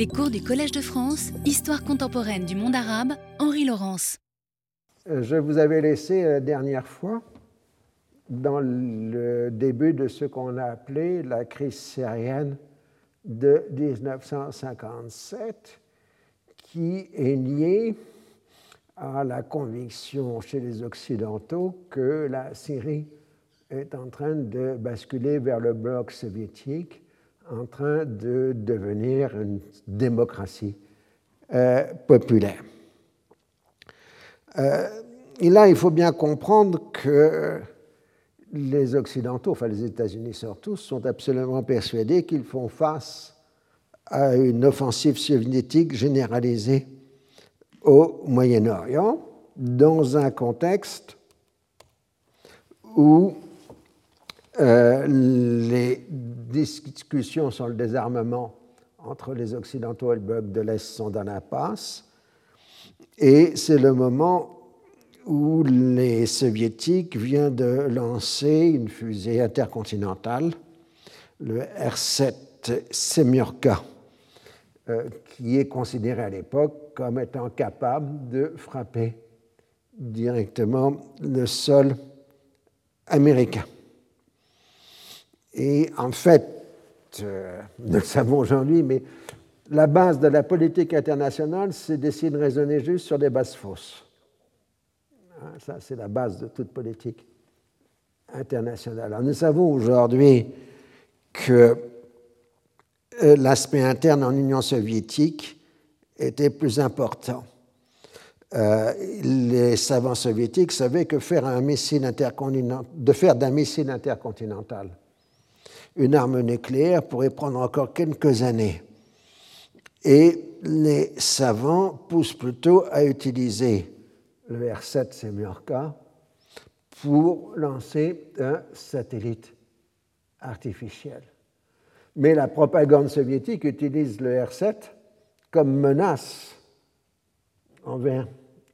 Les cours du Collège de France, Histoire contemporaine du monde arabe, Henri Laurence. Euh, je vous avais laissé la dernière fois dans le début de ce qu'on a appelé la crise syrienne de 1957, qui est liée à la conviction chez les Occidentaux que la Syrie est en train de basculer vers le bloc soviétique, en train de devenir une démocratie euh, populaire. Euh, et là, il faut bien comprendre que les Occidentaux, enfin les États-Unis surtout, sont absolument persuadés qu'ils font face à une offensive soviétique généralisée au Moyen-Orient dans un contexte où euh, les discussions sur le désarmement entre les Occidentaux et le bloc de l'Est sont dans l'impasse. Et c'est le moment où les Soviétiques viennent de lancer une fusée intercontinentale, le R-7 Semyorka, euh, qui est considéré à l'époque comme étant capable de frapper directement le sol américain. Et en fait, euh, nous le savons aujourd'hui, mais la base de la politique internationale, c'est d'essayer de raisonner juste sur des bases fausses. Hein, ça, c'est la base de toute politique internationale. Alors, nous savons aujourd'hui que euh, l'aspect interne en Union soviétique était plus important. Euh, les savants soviétiques savaient que faire un faire d'un missile intercontinental une arme nucléaire pourrait prendre encore quelques années. Et les savants poussent plutôt à utiliser le R7 Semyorka pour lancer un satellite artificiel. Mais la propagande soviétique utilise le R7 comme menace envers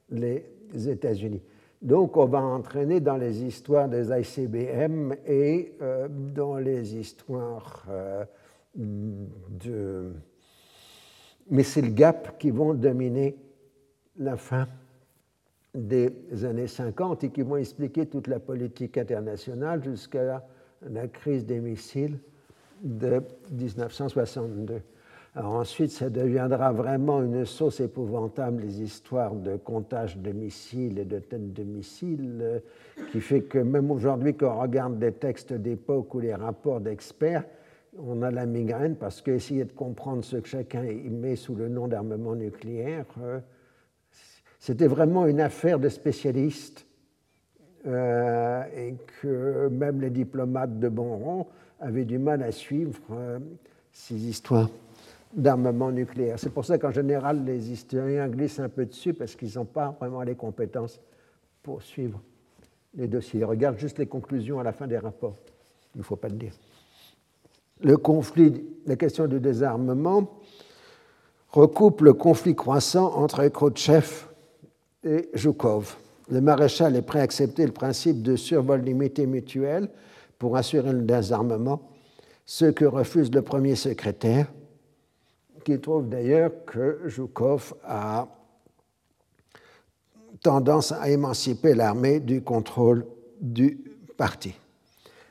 les États-Unis. Donc on va entraîner dans les histoires des ICBM et euh, dans les histoires euh, de missiles GAP qui vont dominer la fin des années 50 et qui vont expliquer toute la politique internationale jusqu'à la crise des missiles de 1962 ensuite, ça deviendra vraiment une sauce épouvantable, les histoires de comptage de missiles et de têtes de missiles, euh, qui fait que même aujourd'hui, quand on regarde des textes d'époque ou les rapports d'experts, on a la migraine parce qu'essayer de comprendre ce que chacun met sous le nom d'armement nucléaire, euh, c'était vraiment une affaire de spécialistes euh, et que même les diplomates de bon rang avaient du mal à suivre ces histoires d'armement nucléaire. C'est pour ça qu'en général, les historiens glissent un peu dessus parce qu'ils n'ont pas vraiment les compétences pour suivre les dossiers. Ils regardent juste les conclusions à la fin des rapports. Il ne faut pas le dire. Le conflit, la question du désarmement recoupe le conflit croissant entre Khrouchtchev et Zhukov. Le maréchal est prêt à accepter le principe de survol limité mutuel pour assurer le désarmement, ce que refuse le premier secrétaire, qui trouve d'ailleurs que Zhukov a tendance à émanciper l'armée du contrôle du parti.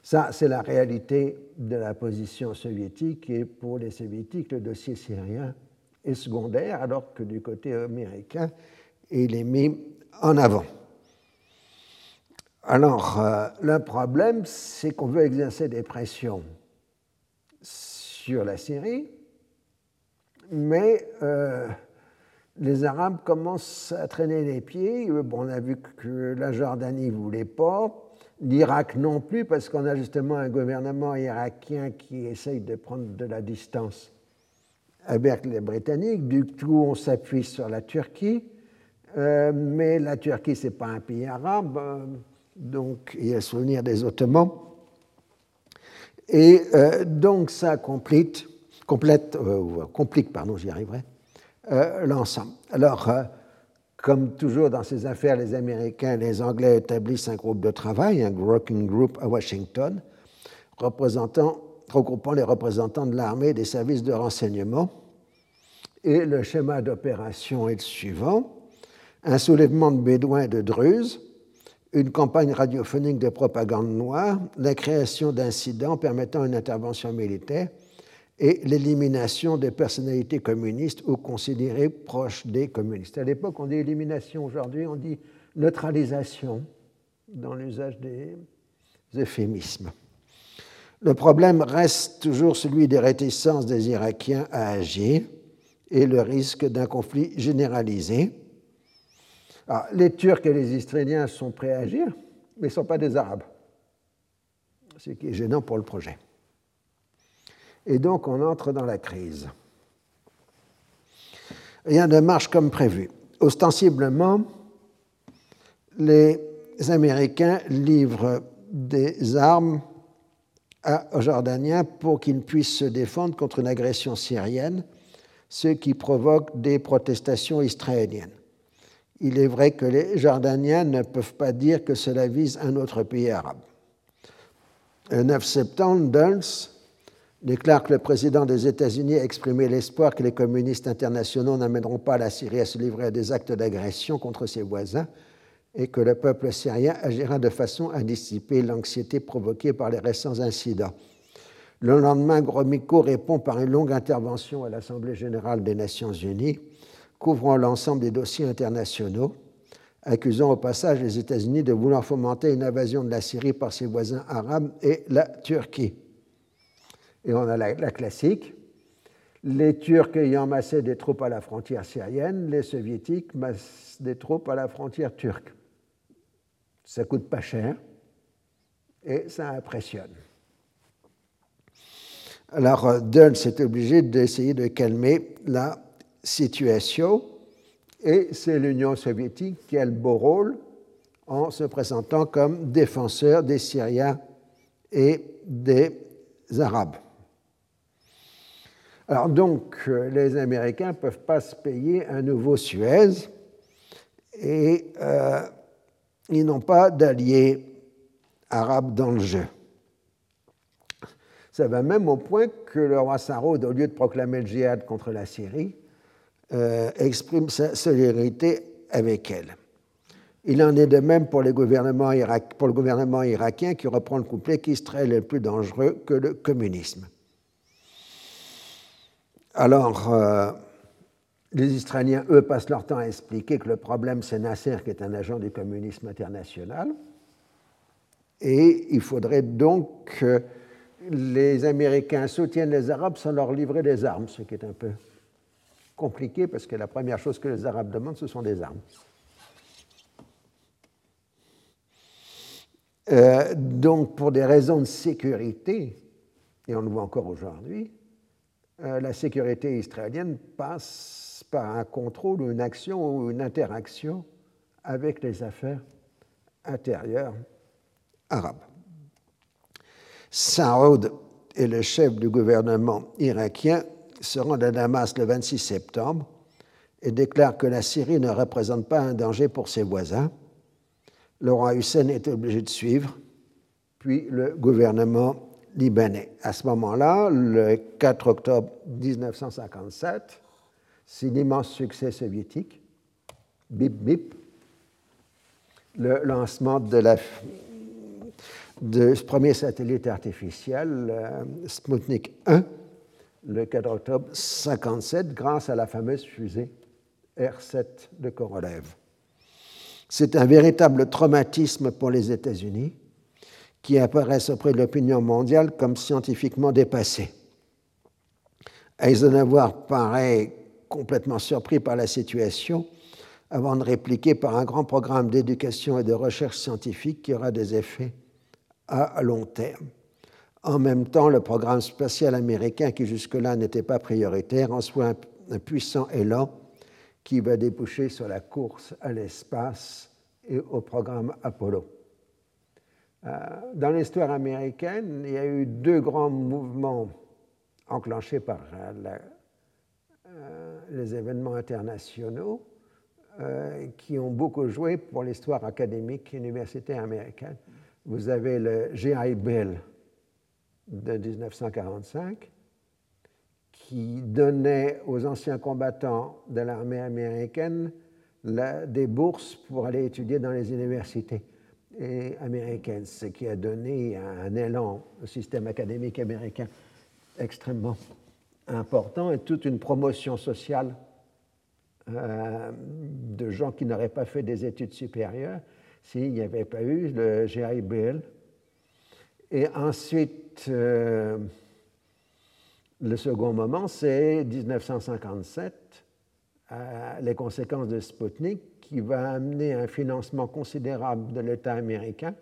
Ça, c'est la réalité de la position soviétique et pour les soviétiques, le dossier syrien est secondaire alors que du côté américain, il est mis en avant. Alors, euh, le problème, c'est qu'on veut exercer des pressions sur la Syrie, mais euh, les Arabes commencent à traîner les pieds. Bon, on a vu que la Jordanie ne voulait pas, l'Irak non plus, parce qu'on a justement un gouvernement irakien qui essaye de prendre de la distance avec les Britanniques. Du coup, on s'appuie sur la Turquie. Euh, mais la Turquie, ce n'est pas un pays arabe, euh, donc il y a le souvenir des Ottomans. Et donc ça complète complète, euh, complique, pardon, j'y arriverai, euh, l'ensemble. Alors, euh, comme toujours dans ces affaires, les Américains et les Anglais établissent un groupe de travail, un working group à Washington, regroupant les représentants de l'armée et des services de renseignement Et le schéma d'opération est le suivant. Un soulèvement de Bédouins de Druzes, une campagne radiophonique de propagande noire, la création d'incidents permettant une intervention militaire et l'élimination des personnalités communistes ou considérées proches des communistes. À l'époque, on dit élimination, aujourd'hui, on dit neutralisation dans l'usage des euphémismes. Le problème reste toujours celui des réticences des Irakiens à agir et le risque d'un conflit généralisé les Turcs et les Israéliens sont prêts à agir, mais ne sont pas des Arabes, ce qui est gênant pour le projet. Et donc on entre dans la crise. Rien ne marche comme prévu. Ostensiblement, les Américains livrent des armes aux Jordaniens pour qu'ils puissent se défendre contre une agression syrienne, ce qui provoque des protestations israéliennes. Il est vrai que les Jordaniens ne peuvent pas dire que cela vise un autre pays arabe. Le 9 septembre, Dulles déclare que le président des États-Unis a exprimé l'espoir que les communistes internationaux n'amèneront pas la Syrie à se livrer à des actes d'agression contre ses voisins et que le peuple syrien agira de façon à dissiper l'anxiété provoquée par les récents incidents. Le lendemain, Gromyko répond par une longue intervention à l'Assemblée générale des Nations unies couvrant l'ensemble des dossiers internationaux, accusant au passage les États-Unis de vouloir fomenter une invasion de la Syrie par ses voisins arabes et la Turquie. Et on a la, classique, les Turcs ayant massé des troupes à la frontière syrienne, les Soviétiques massent des troupes à la frontière turque. Ça coûte pas cher et ça impressionne. Alors, Dulles est obligé d'essayer de calmer la situation et c'est l'Union soviétique qui a le beau rôle en se présentant comme défenseur des Syriens et des Arabes. Alors donc, les Américains ne peuvent pas se payer un nouveau Suez et euh, ils n'ont pas d'alliés arabes dans le jeu. Ça va même au point que le roi Saroud, au lieu de proclamer le djihad contre la Syrie, euh, exprime sa solidarité avec elle. Il en est de même pour, le gouvernement irakien qui reprend le couplet qu'Israël est plus dangereux que le communisme. Alors, euh, les Israéliens, eux, passent leur temps à expliquer que le problème, c'est Nasser qui est un agent du communisme international. Et il faudrait donc que les Américains soutiennent les Arabes sans leur livrer des armes, ce qui est un peu compliqué parce que la première chose que les Arabes demandent, ce sont des armes. Euh, donc, pour des raisons de sécurité, et on le voit encore aujourd'hui, euh, la sécurité israélienne passe par un contrôle une action ou une interaction avec les affaires intérieures arabes. Saoud est le chef du gouvernement irakien se rend à Damas le 26 septembre et déclare que la Syrie ne représente pas un danger pour ses voisins. Le roi Hussein est obligé de suivre, puis le gouvernement libanais. À ce moment-là, le 4 octobre 1957, c'est l'immense succès soviétique, bip bip, le lancement de ce premier satellite artificiel, euh, Sputnik 1, le 4 octobre 1957 grâce à la fameuse fusée R-7 de Korolev. C'est un véritable traumatisme pour les États-Unis qui apparaissent auprès de l'opinion mondiale comme scientifiquement dépassés. Eisenhower paraît complètement surpris par la situation avant de répliquer par un grand programme d'éducation et de recherche scientifique qui aura des effets à long terme. En même temps, le programme spatial américain, qui jusque-là n'était pas prioritaire, en soit un, puissant élan qui va déboucher sur la course à l'espace et au programme Apollo. Euh, dans l'histoire américaine, il y a eu deux grands mouvements enclenchés par euh, euh, les événements internationaux qui ont beaucoup joué pour l'histoire académique universitaire américaine. Vous avez le GI Bill de 1945, qui donnait aux anciens combattants de l'armée américaine des bourses pour aller étudier dans les universités américaines, ce qui a donné un élan au système académique américain extrêmement important et toute une promotion sociale euh, de gens qui n'auraient pas fait des études supérieures s'il n'y avait pas eu le GI Bill. Et ensuite, euh, le second moment, c'est 1957, euh, les conséquences de Sputnik, qui va amener un financement considérable de l'État américain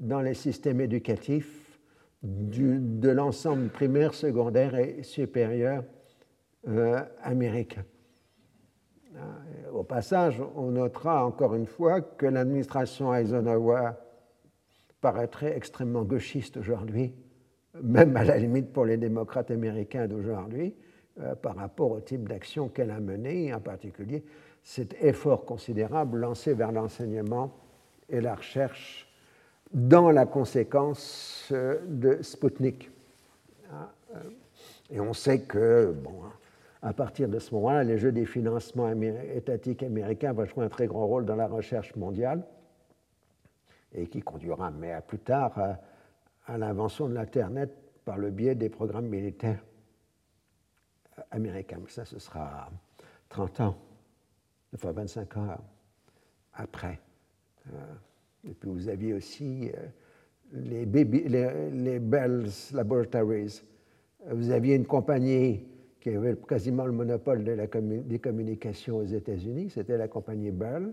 dans les systèmes éducatifs de l'ensemble primaire, secondaire et supérieur euh, américain. Euh, au passage, on notera encore une fois que l'administration Eisenhower paraîtrait extrêmement gauchiste aujourd'hui, même à la limite pour les démocrates américains d'aujourd'hui, euh, par rapport au type d'action qu'elle a mené, en particulier cet effort considérable lancé vers l'enseignement et la recherche dans la conséquence euh, de Sputnik. Ah, euh, et on sait que, bon, à partir de ce moment-là, les jeux des financements étatiques américains vont jouer un très grand rôle dans la recherche mondiale et qui conduira, mais à plus tard, à, l'invention de l'Internet par le biais des programmes militaires américains. Mais ça, ce sera 30 ans, enfin 25 ans après. Euh, et puis vous aviez aussi euh, les, Bell Laboratories. Vous aviez une compagnie qui avait quasiment le monopole des communications aux États-Unis, c'était la compagnie Bell.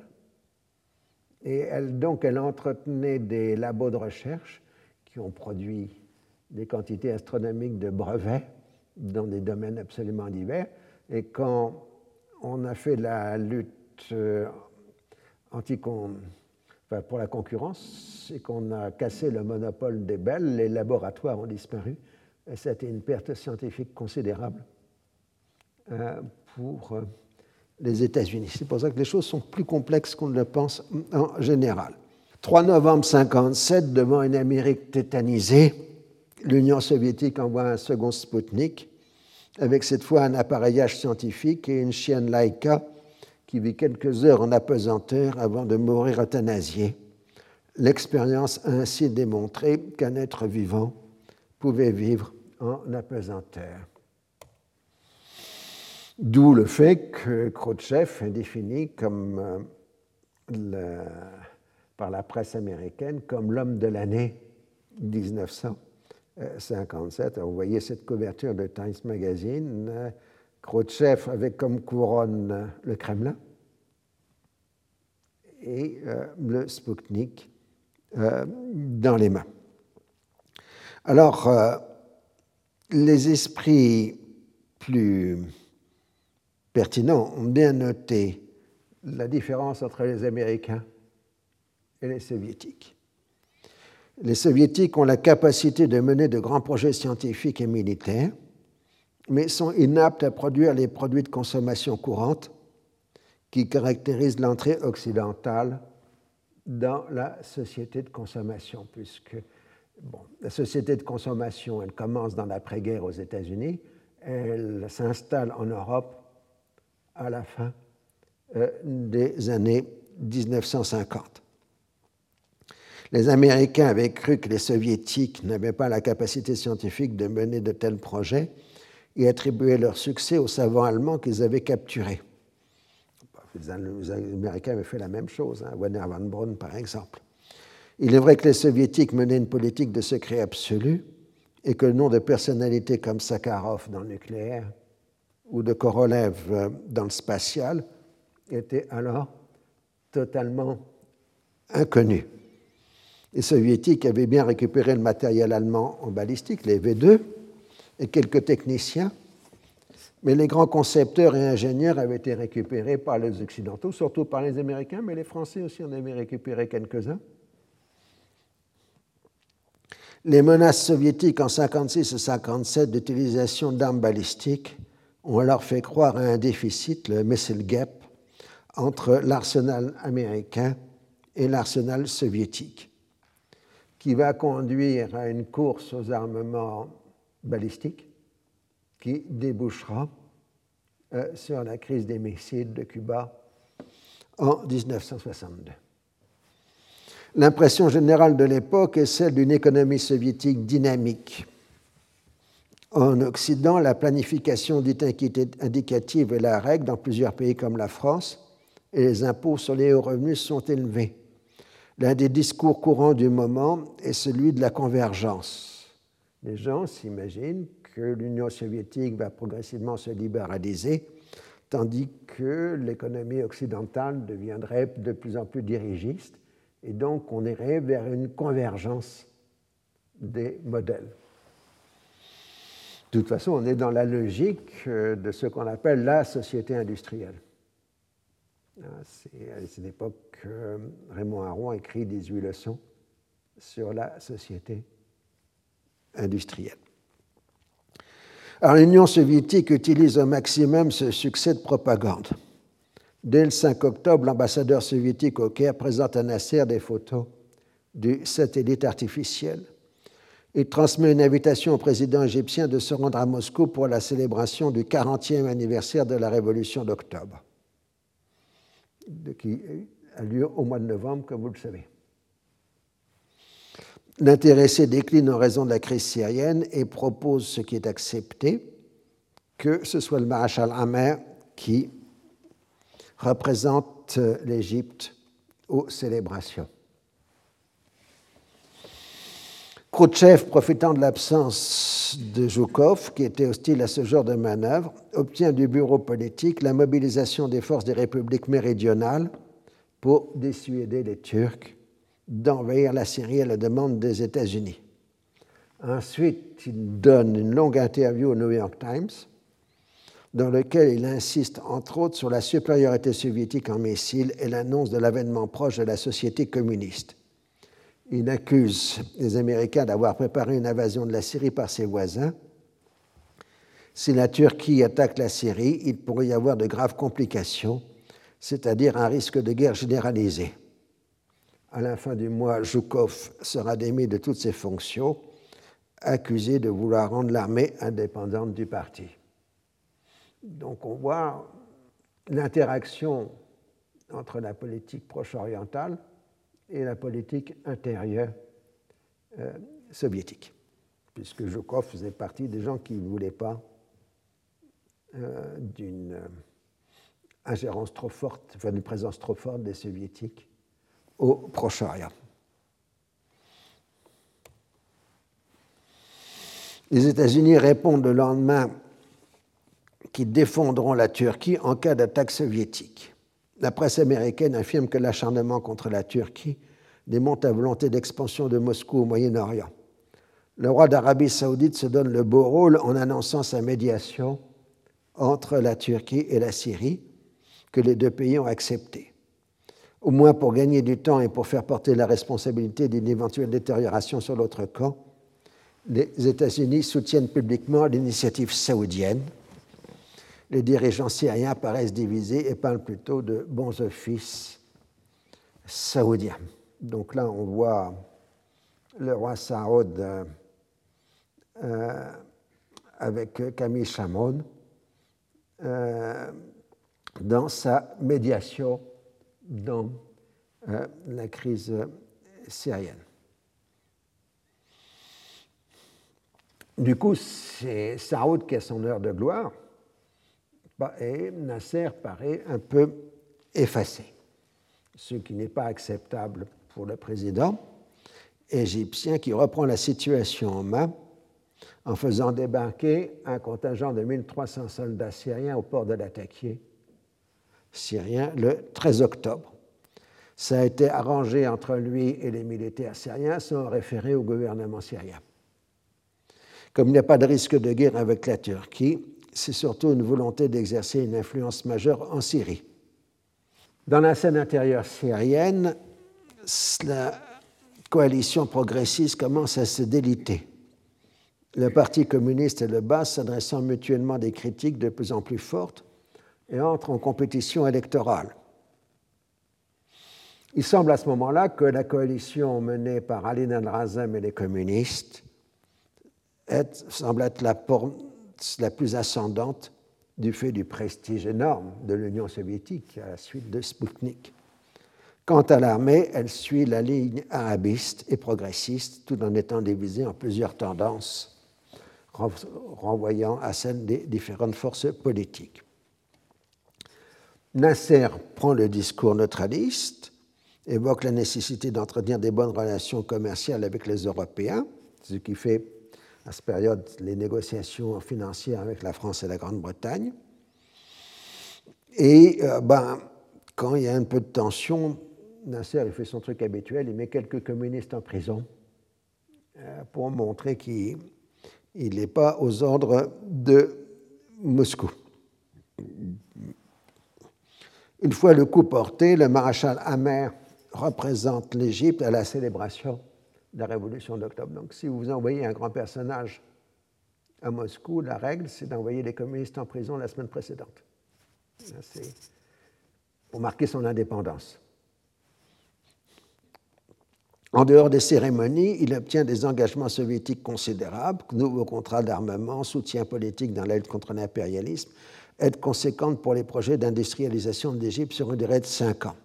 Et elle, donc, elle entretenait des labos de recherche qui ont produit des quantités astronomiques de brevets dans des domaines absolument divers. Et quand on a fait la lutte euh, anti pour la concurrence, et qu'on a cassé le monopole des belles, les laboratoires ont disparu. C'était une perte scientifique considérable euh, pour euh, les États-Unis. C'est pour ça que les choses sont plus complexes qu'on ne le pense en général. 3 novembre 1957, devant une Amérique tétanisée, l'Union soviétique envoie un second Sputnik, avec cette fois un appareillage scientifique et une chienne Laika qui vit quelques heures en apesanteur avant de mourir euthanasiée. L'expérience a ainsi démontré qu'un être vivant pouvait vivre en apesanteur. D'où le fait que Khrouchtchev est défini euh, par la presse américaine comme l'homme de l'année 1957. vous voyez cette couverture de Times Magazine Khrouchtchev avec comme couronne le Kremlin et euh, le Sputnik euh, dans les mains. Alors, euh, les esprits plus pertinents ont bien noté la différence entre les Américains et les Soviétiques. Les Soviétiques ont la capacité de mener de grands projets scientifiques et militaires mais sont inaptes à produire les produits de consommation courante qui caractérisent l'entrée occidentale dans la société de consommation, puisque la société de consommation, elle commence dans l'après-guerre aux États-Unis, elle s'installe en Europe à la fin euh, des années 1950. Les Américains avaient cru que les Soviétiques n'avaient pas la capacité scientifique de mener de tels projets et attribuaient leur succès aux savants allemands qu'ils avaient capturés. Les Américains avaient fait la même chose, hein, Werner von Braun par exemple. Il est vrai que les Soviétiques menaient une politique de secret absolu et que le nom de personnalités comme Sakharov dans le nucléaire ou de Korolev euh, dans le spatial était alors totalement inconnu. Les Soviétiques avaient bien récupéré le matériel allemand en balistique, les V2, et quelques techniciens, mais les grands concepteurs et ingénieurs avaient été récupérés par les Occidentaux, surtout par les Américains, mais les Français aussi en avaient récupéré quelques-uns. Les menaces soviétiques en 1956 et 1957 d'utilisation d'armes balistiques ont alors fait croire à un déficit, le missile gap, entre l'arsenal américain et l'arsenal soviétique, qui va conduire à une course aux armements balistique qui débouchera euh, sur la crise des missiles de Cuba en 1962. L'impression générale de l'époque est celle d'une économie soviétique dynamique. En Occident, la planification dite indicative est la règle dans plusieurs pays comme la France et les impôts sur les hauts revenus sont élevés. L'un des discours courants du moment est celui de la convergence. Les gens s'imaginent que l'Union soviétique va progressivement se libéraliser, tandis que l'économie occidentale deviendrait de plus en plus dirigiste, et donc on irait vers une convergence des modèles. De toute façon, on est dans la logique euh, de ce qu'on appelle la société industrielle. Ah, c'est à cette époque que Raymond Aron écrit 18 leçons sur la société industrielle. Alors l'Union soviétique utilise au maximum ce succès de propagande. Dès le 5 octobre, l'ambassadeur soviétique au Caire présente à Nasser des photos du satellite artificiel. Il transmet une invitation au président égyptien de se rendre à Moscou pour la célébration du 40e anniversaire de la révolution d'octobre, qui a lieu au mois de novembre, comme vous le savez. L'intéressé décline en raison de la crise syrienne et propose ce qui est accepté, que ce soit le maréchal Amer qui représente l'Égypte aux célébrations. Khrouchtchev, profitant de l'absence de Zhukov, qui était hostile à ce genre de manœuvre, obtient du bureau politique la mobilisation des forces des républiques méridionales pour dissuader les Turcs d'envahir la Syrie à la demande des États-Unis. Ensuite, il donne une longue interview au New York Times dans lequel il insiste entre autres sur la supériorité soviétique en missiles et l'annonce de l'avènement proche de la société communiste. Il accuse les Américains d'avoir préparé une invasion de la Syrie par ses voisins. Si la Turquie attaque la Syrie, il pourrait y avoir de graves complications, c'est-à-dire un risque de guerre généralisée à la fin du mois, Zhukov sera démis de toutes ses fonctions, accusé de vouloir rendre l'armée indépendante du parti. Donc on voit l'interaction entre la politique proche-orientale et la politique intérieure euh, soviétique, puisque Zhukov faisait partie des gens qui ne voulaient pas euh, d'une euh, ingérence trop forte, enfin d'une présence trop forte des soviétiques au Proche-Orient. Les États-Unis répondent le lendemain qu'ils défendront la Turquie en cas d'attaque soviétique. La presse américaine affirme que l'acharnement contre la Turquie démontre la volonté d'expansion de Moscou au Moyen-Orient. Le roi d'Arabie saoudite se donne le beau rôle en annonçant sa médiation entre la Turquie et la Syrie, que les deux pays ont acceptée au moins pour gagner du temps et pour faire porter la responsabilité d'une éventuelle détérioration sur l'autre camp, les États-Unis soutiennent publiquement l'initiative saoudienne. Les dirigeants syriens paraissent divisés et parlent plutôt de bons offices saoudiens. Donc là, on voit le roi Saoud euh, avec Camille Chamon euh, dans sa médiation dans euh, la crise syrienne. Du coup, c'est Saoud qui a son heure de gloire et Nasser paraît un peu effacé, ce qui n'est pas acceptable pour le président égyptien qui reprend la situation en main en faisant débarquer un contingent de 1300 soldats syriens au port de l'Attaquier syrien le 13 octobre. Ça a été arrangé entre lui et les militaires syriens sans référer au gouvernement syrien. Comme il n'y a pas de risque de guerre avec la Turquie, c'est surtout une volonté d'exercer une influence majeure en Syrie. Dans la scène intérieure syrienne, la coalition progressiste commence à se déliter. Le Parti communiste et le BAS s'adressant mutuellement des critiques de plus en plus fortes et entre en compétition électorale. Il semble à ce moment-là que la coalition menée par Ali Razem et les communistes semble être la la plus ascendante du fait du prestige énorme de l'Union soviétique à la suite de Sputnik. Quant à l'armée, elle suit la ligne arabiste et progressiste, tout en étant divisée en plusieurs tendances, renvoyant à celle des différentes forces politiques. Nasser prend le discours neutraliste, évoque la nécessité d'entretenir des bonnes relations commerciales avec les Européens, ce qui fait à cette période les négociations financières avec la France et la Grande-Bretagne. Et euh, ben, quand il y a un peu de tension, Nasser fait son truc habituel, il met quelques communistes en prison euh, pour montrer qu'il n'est pas aux ordres de Moscou. Une fois le coup porté, le maréchal Amer représente l'Égypte à la célébration la révolution d'octobre. Donc si vous envoyez un grand personnage à Moscou, la règle, c'est d'envoyer les communistes en prison la semaine précédente. C'est pour marquer son indépendance. En dehors des cérémonies, il obtient des engagements soviétiques considérables, nouveaux contrats d'armement, soutien politique dans l'aide contre l'impérialisme, aide conséquente pour les projets d'industrialisation de l'Égypte sur une durée de cinq ans.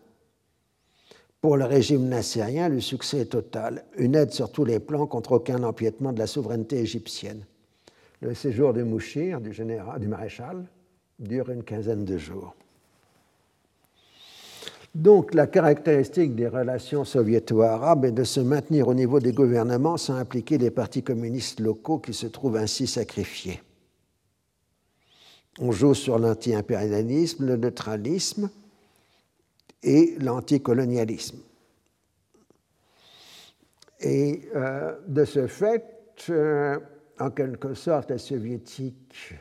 Pour le régime nassérien, le succès est total, une aide sur tous les plans contre aucun empiètement de la souveraineté égyptienne. Le séjour de Mouchir, du, général, du maréchal, dure une quinzaine de jours. Donc la caractéristique des relations soviéto-arabes est de se maintenir au niveau des gouvernements sans impliquer les partis communistes locaux qui se trouvent ainsi sacrifiés. On joue sur l'anti-impérialisme, le neutralisme et l'anticolonialisme. Et euh, de ce fait, euh, en quelque sorte, les soviétiques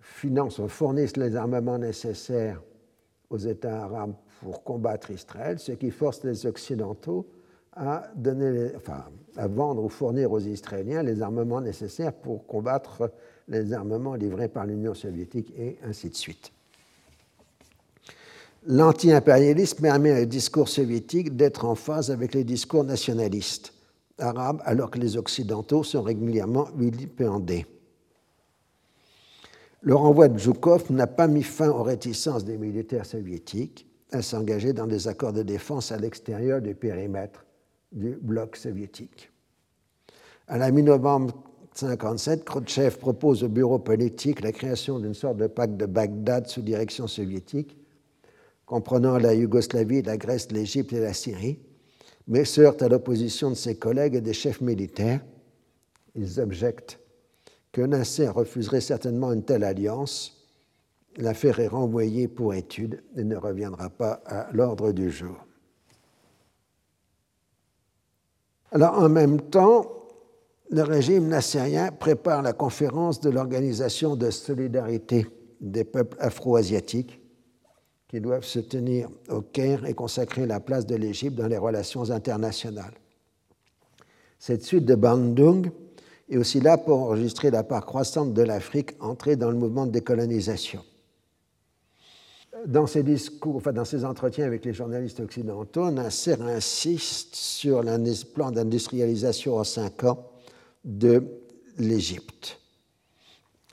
financent ou fournissent les armements nécessaires aux États arabes pour combattre Israël, ce qui force les Occidentaux à, donner à vendre ou fournir aux Israéliens les armements nécessaires pour combattre les armements livrés par l'Union soviétique et ainsi de suite. L'anti-impérialisme permet au discours soviétique d'être en phase avec les discours nationalistes arabes, alors que les Occidentaux sont régulièrement vilipendés. Le renvoi de Zhukov n'a pas mis fin aux réticences des militaires soviétiques à s'engager dans des accords de défense à l'extérieur du périmètre du bloc soviétique. À la mi-novembre 1957, Khrouchtchev propose au bureau politique la création d'une sorte de pacte de Bagdad sous direction soviétique, comprenant la Yougoslavie, la Grèce, l'Égypte et la Syrie, mais heurte à l'opposition de ses collègues et des chefs militaires. Ils objectent que Nasser refuserait certainement une telle alliance. L'affaire est renvoyée pour étude et ne reviendra pas à l'ordre du jour. Alors en même temps, le régime nassérien prépare la conférence de l'Organisation de solidarité des peuples afro-asiatiques qui doivent se tenir au Caire et consacrer la place de l'Égypte dans les relations internationales. Cette suite de Bandung est aussi là pour enregistrer la part croissante de l'Afrique entrée dans le mouvement de décolonisation. Dans ses discours, enfin dans entretiens avec les journalistes occidentaux, Nasser insiste sur le plan d'industrialisation en cinq ans de l'Égypte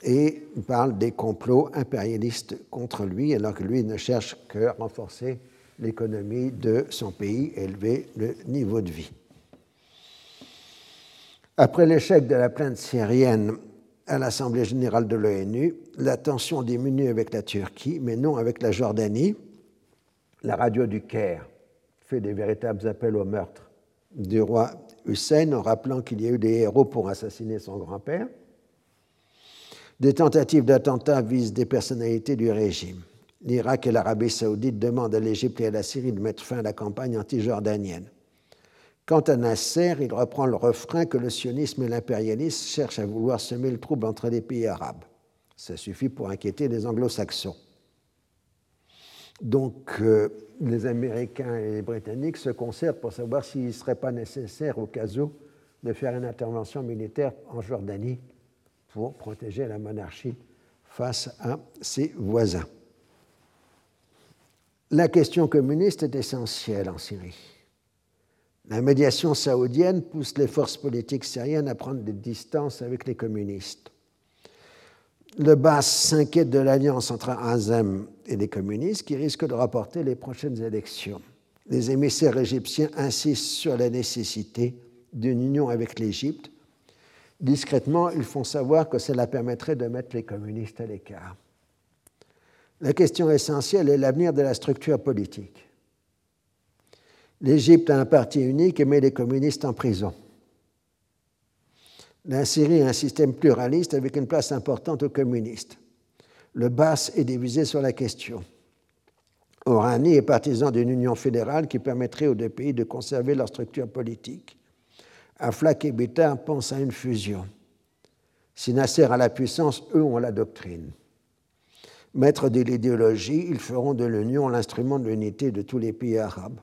et parle des complots impérialistes contre lui, alors que lui ne cherche que renforcer l'économie de son pays, élever le niveau de vie. Après l'échec de la plainte syrienne à l'Assemblée générale de l'ONU, la tension diminue avec la Turquie, mais non avec la Jordanie. La radio du Caire fait des véritables appels au meurtre du roi Hussein en rappelant qu'il y a eu des héros pour assassiner son grand-père. Des tentatives d'attentat visent des personnalités du régime. L'Irak et l'Arabie saoudite demandent à l'Égypte et à la Syrie de mettre fin à la campagne anti-jordanienne. Quant à Nasser, il reprend le refrain que le sionisme et l'impérialisme cherchent à vouloir semer le trouble entre les pays arabes. Ça suffit pour inquiéter les anglo-saxons. Donc, euh, les Américains et les Britanniques se concertent pour savoir s'il ne serait pas nécessaire, au cas où, de faire une intervention militaire en Jordanie pour protéger la monarchie face à ses voisins. La question communiste est essentielle en Syrie. La médiation saoudienne pousse les forces politiques syriennes à prendre des distances avec les communistes. le Bas s'inquiète de l'alliance entre Azem et les communistes qui risque de rapporter les prochaines élections. Les émissaires égyptiens insistent sur la nécessité d'une union avec l'Égypte. Discrètement, ils font savoir que cela permettrait de mettre les communistes à l'écart. La question essentielle est l'avenir de la structure politique. L'Égypte a un parti unique et met les communistes en prison. La Syrie a un système pluraliste avec une place importante aux communistes. Le BAS est divisé sur la question. Orani est partisan d'une union fédérale qui permettrait aux deux pays de conserver leur structure politique. Aflak et Beta pensent à une fusion. Si Nasser a la puissance, eux ont la doctrine. Maîtres de l'idéologie, ils feront de l'union l'instrument de l'unité de tous les pays arabes.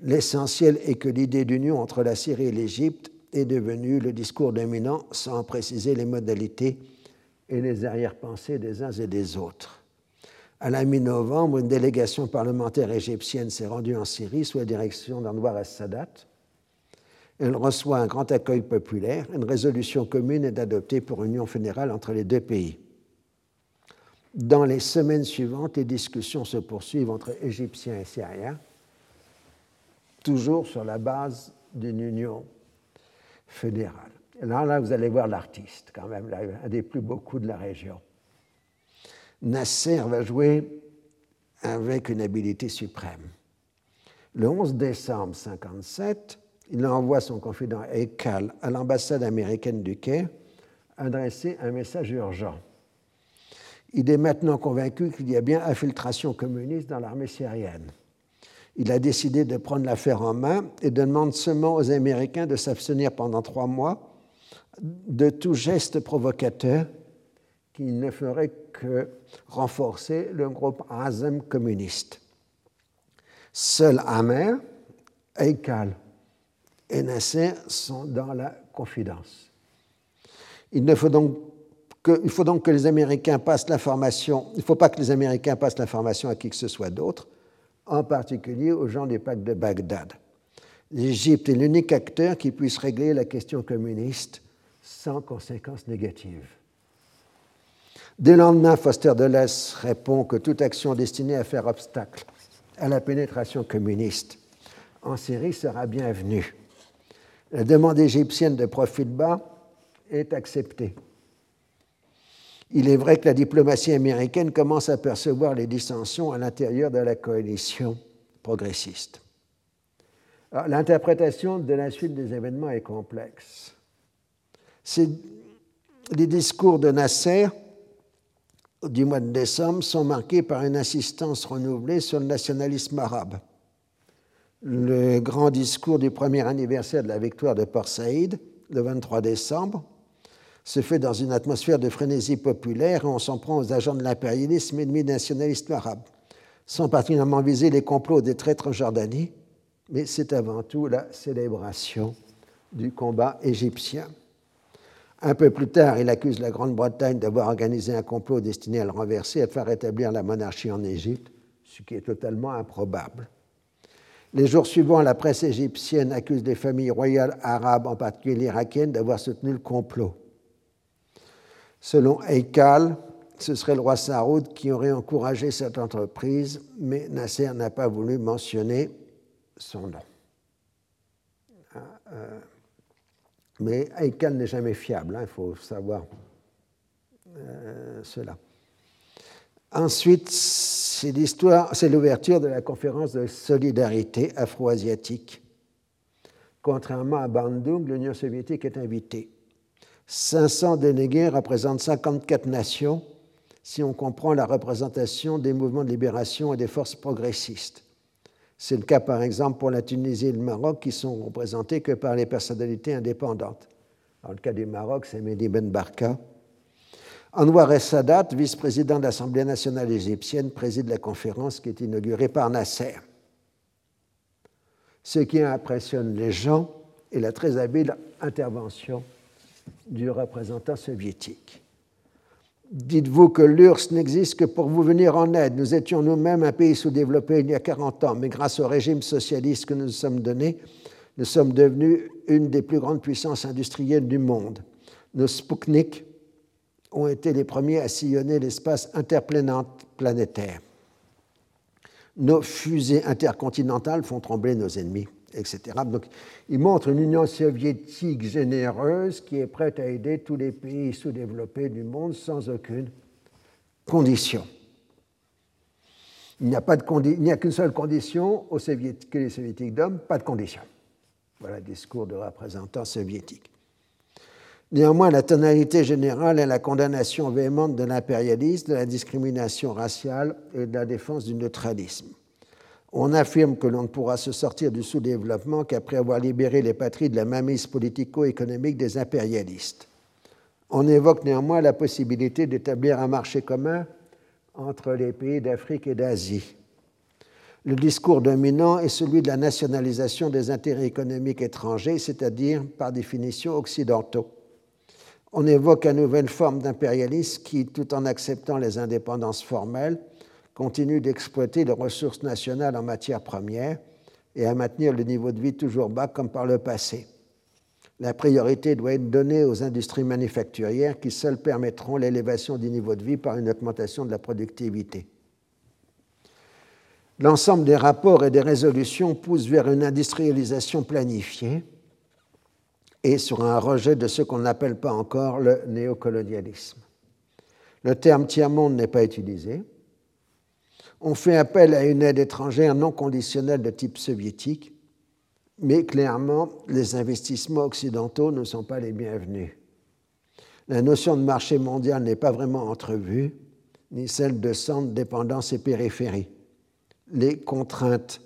L'essentiel est que l'idée d'union entre la Syrie et l'Égypte est devenu le discours dominant sans préciser les modalités et les arrière-pensées des uns et des autres. À la mi-novembre, une délégation parlementaire égyptienne s'est rendue en Syrie sous la direction d'Anwar al-Sadat. Elle reçoit un grand accueil populaire. Une résolution commune est adoptée pour union fédérale entre les deux pays. Dans les semaines suivantes, les discussions se poursuivent entre Égyptiens et Syriens, toujours sur la base d'une union fédérale. là, là, vous allez voir l'artiste, quand même, un des plus beaux coups de la région. Nasser va jouer avec une habileté suprême. Le 11 décembre 1957, il envoie son confident Ekal à l'ambassade américaine du Caire adresser un message urgent. Il est maintenant convaincu qu'il y a bien infiltration communiste dans l'armée syrienne il a décidé de prendre l'affaire en main et de demander seulement aux Américains de s'abstenir pendant trois mois de tout geste provocateur qui ne ferait que renforcer le groupe Azem communiste. Seuls Amer, Eikal et Nasser sont dans la confidence. Il, il faut donc que les Américains passent l'information, il ne faut pas que les Américains passent l'information à qui que ce soit d'autre, en particulier aux gens du pacte de Bagdad. L'Égypte est l'unique acteur qui puisse régler la question communiste sans conséquences négatives. Dès le lendemain, Foster Dulles répond que toute action destinée à faire obstacle à la pénétration communiste en Syrie sera bienvenue. La demande égyptienne de profit bas est acceptée. Il est vrai que la diplomatie américaine commence à percevoir les dissensions à l'intérieur de la coalition progressiste. L'interprétation de la suite des événements est complexe. Les discours de Nasser du mois de décembre sont marqués par une insistance renouvelée sur le nationalisme arabe. Le grand discours du premier anniversaire de la victoire de Port Saïd, le 23 décembre, se fait dans une atmosphère de frénésie populaire et on s'en prend aux agents de l'impérialisme ennemi nationalisme arabe, sans particulièrement viser les complots des traîtres en Jordanie, mais c'est avant tout la célébration du combat égyptien. Un peu plus tard, il accuse la Grande-Bretagne d'avoir organisé un complot destiné à le renverser et à faire rétablir la monarchie en Égypte, ce qui est totalement improbable. Les jours suivants, la presse égyptienne accuse les familles royales arabes, en particulier l'irakienne, d'avoir soutenu le complot. Selon Eikal, ce serait le roi Saoud qui aurait encouragé cette entreprise, mais Nasser n'a pas voulu mentionner son nom. Ah, euh, mais Eikal n'est jamais fiable, hein, il faut savoir euh, cela. Ensuite, c'est l'ouverture de la conférence de solidarité afro-asiatique. Contrairement à Bandung, l'Union soviétique est invitée. 500 délégués représentent 54 nations si on comprend la représentation des mouvements de libération et des forces progressistes. C'est le cas par exemple pour la Tunisie et le Maroc qui sont représentés que par les personnalités indépendantes. Dans le cas du Maroc, c'est Mehdi Ben Barka. Anwar el-Sadat, vice-président de l'Assemblée nationale égyptienne, préside la conférence qui est inaugurée par Nasser. Ce qui impressionne les gens est la très habile intervention du représentant soviétique. Dites-vous que l'URSS n'existe que pour vous venir en aide. Nous étions nous-mêmes un pays sous-développé il y a 40 ans, mais grâce au régime socialiste que nous nous sommes donné, nous sommes devenus une des plus grandes puissances industrielles du monde. Nos ont été les premiers à sillonner l'espace interplanétaire. Nos fusées intercontinentales font trembler nos ennemis, etc. Donc, il montre une Union soviétique généreuse qui est prête à aider tous les pays sous-développés du monde sans aucune condition. Il n'y a, qu'une seule condition aux que les soviétiques donnent, pas de condition. Voilà le discours de représentants soviétiques. Néanmoins, la tonalité générale est la condamnation véhémente de l'impérialisme, de la discrimination raciale et de la défense du neutralisme. On affirme que l'on ne pourra se sortir du sous-développement qu'après avoir libéré les patries de la mainmise politico-économique des impérialistes. On évoque néanmoins la possibilité d'établir un marché commun entre les pays d'Afrique et d'Asie. Le discours dominant est celui de la nationalisation des intérêts économiques étrangers, c'est-à-dire par définition occidentaux on évoque une nouvelle forme d'impérialisme qui, tout en acceptant les indépendances formelles, continue d'exploiter les ressources nationales en matière première et à maintenir le niveau de vie toujours bas comme par le passé. La priorité doit être donnée aux industries manufacturières qui seules permettront l'élévation du niveau de vie par une augmentation de la productivité. L'ensemble des rapports et des résolutions pousse vers une industrialisation planifiée et sur un rejet de ce qu'on n'appelle pas encore le néocolonialisme. Le terme tiers-monde n'est pas utilisé. On fait appel à une aide étrangère non conditionnelle de type soviétique, mais clairement, les investissements occidentaux ne sont pas les bienvenus. La notion de marché mondial n'est pas vraiment entrevue, ni celle de centre, dépendance et périphérie. Les contraintes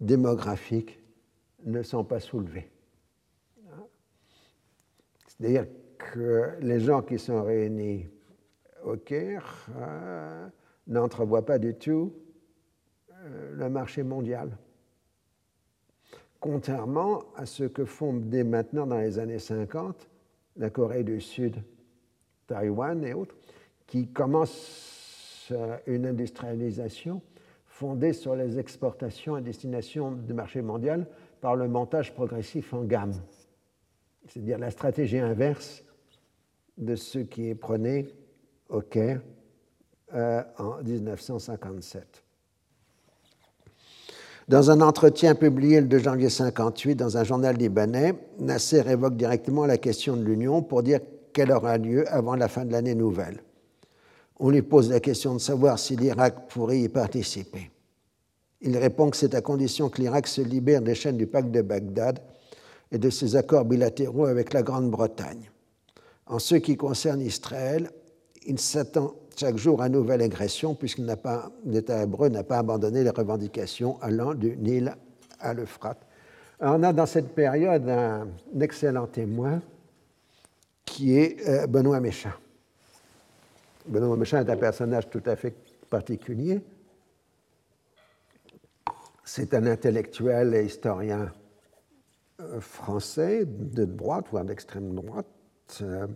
démographiques ne sont pas soulevées. C'est-à-dire que les gens qui sont réunis au Caire euh, n'entrevoient pas du tout euh, le marché mondial. Contrairement à ce que font dès maintenant dans les années 50 la Corée du Sud, Taïwan et autres, qui commencent euh, une industrialisation fondée sur les exportations à destination du marché mondial par le montage progressif en gamme c'est-à-dire la stratégie inverse de ce qui est prôné au Caire euh, en 1957. Dans un entretien publié le 2 janvier 1958 dans un journal libanais, Nasser évoque directement la question de l'Union pour dire qu'elle aura lieu avant la fin de l'année nouvelle. On lui pose la question de savoir si l'Irak pourrait y participer. Il répond que c'est à condition que l'Irak se libère des chaînes du pacte de Bagdad et de ses accords bilatéraux avec la Grande-Bretagne. En ce qui concerne Israël, il s'attend chaque jour à une nouvelle agression puisque l'État hébreu n'a pas abandonné les revendications allant du Nil à l'Euphrate. On a dans cette période un, excellent témoin qui est euh, Benoît Méchain. Benoît Méchain est un personnage tout à fait particulier. C'est un intellectuel et historien français de droite, voire d'extrême droite, euh,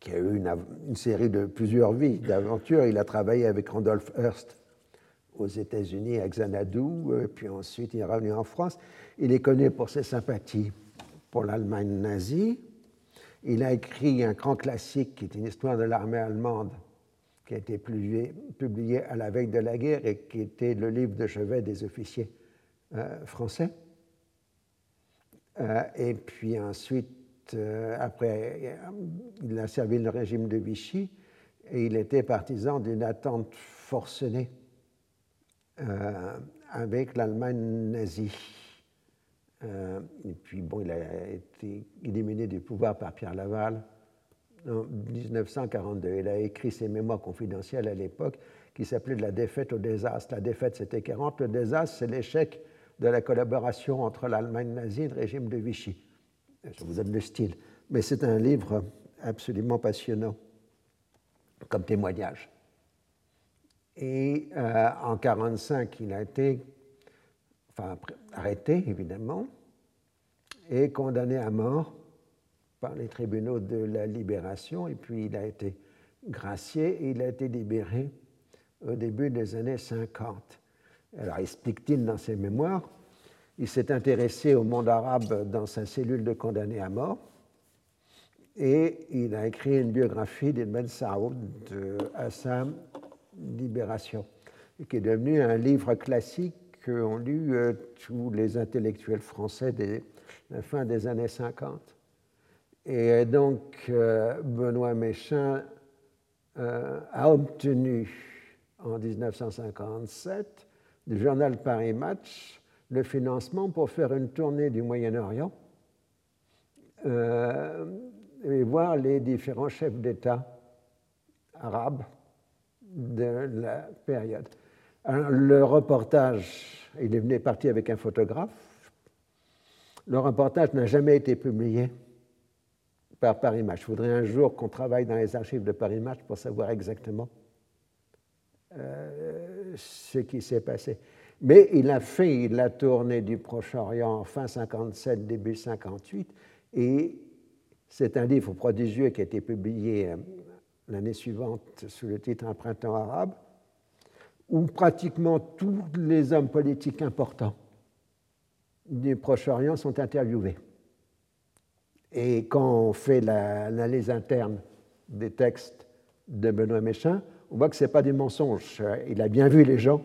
qui a eu une, série de plusieurs vies, d'aventures. Il a travaillé avec Randolph Hearst aux États-Unis, à Xanadu, euh, puis ensuite il est revenu en France. Il est connu pour ses sympathies pour l'Allemagne nazie. Il a écrit un grand classique qui est une histoire de l'armée allemande, qui a été publié à la veille de la guerre et qui était le livre de chevet des officiers euh, français. Euh, et puis ensuite, euh, après, il a servi le régime de Vichy et il était partisan d'une attente forcenée euh, avec l'Allemagne nazie. et puis, bon, il a été éliminé du pouvoir par Pierre Laval en 1942. Il a écrit ses mémoires confidentiels à l'époque qui s'appelaient De la défaite au désastre. La défaite, c'était 40. Le désastre, c'est l'échec de la collaboration entre l'Allemagne nazie et le régime de Vichy. Je vous donne le style. Mais c'est un livre absolument passionnant comme témoignage. Et euh, en 1945, il a été enfin, arrêté, évidemment, et condamné à mort par les tribunaux de la libération. Et puis il a été gracié et il a été libéré au début des années 50. Alors, explique-t-il dans ses mémoires, il s'est intéressé au monde arabe dans sa cellule de condamnés à mort. et il a écrit une biographie d'Ibn Saoud de Assam Libération, qui est devenu un livre classique qu'ont lu euh, tous les intellectuels français de la fin des années 50. Et donc, euh, Benoît Méchain euh, a obtenu en 1957 du journal Paris Match le financement pour faire une tournée du Moyen-Orient et voir les différents chefs d'État arabes de la période. le reportage, il est venu parti avec un photographe. Le reportage n'a jamais été publié par Paris Match. Je voudrais un jour qu'on travaille dans les archives de Paris Match pour savoir exactement euh, ce qui s'est passé. Mais il a fait la tournée du Proche-Orient fin 57, début 58, et c'est un livre prodigieux qui a été publié euh, l'année suivante sous le titre Un printemps arabe, où pratiquement tous les hommes politiques importants du Proche-Orient sont interviewés. Et quand on fait l'analyse interne des textes de Benoît Méchain, on voit que ce n'est pas du mensonge. Il a bien vu les gens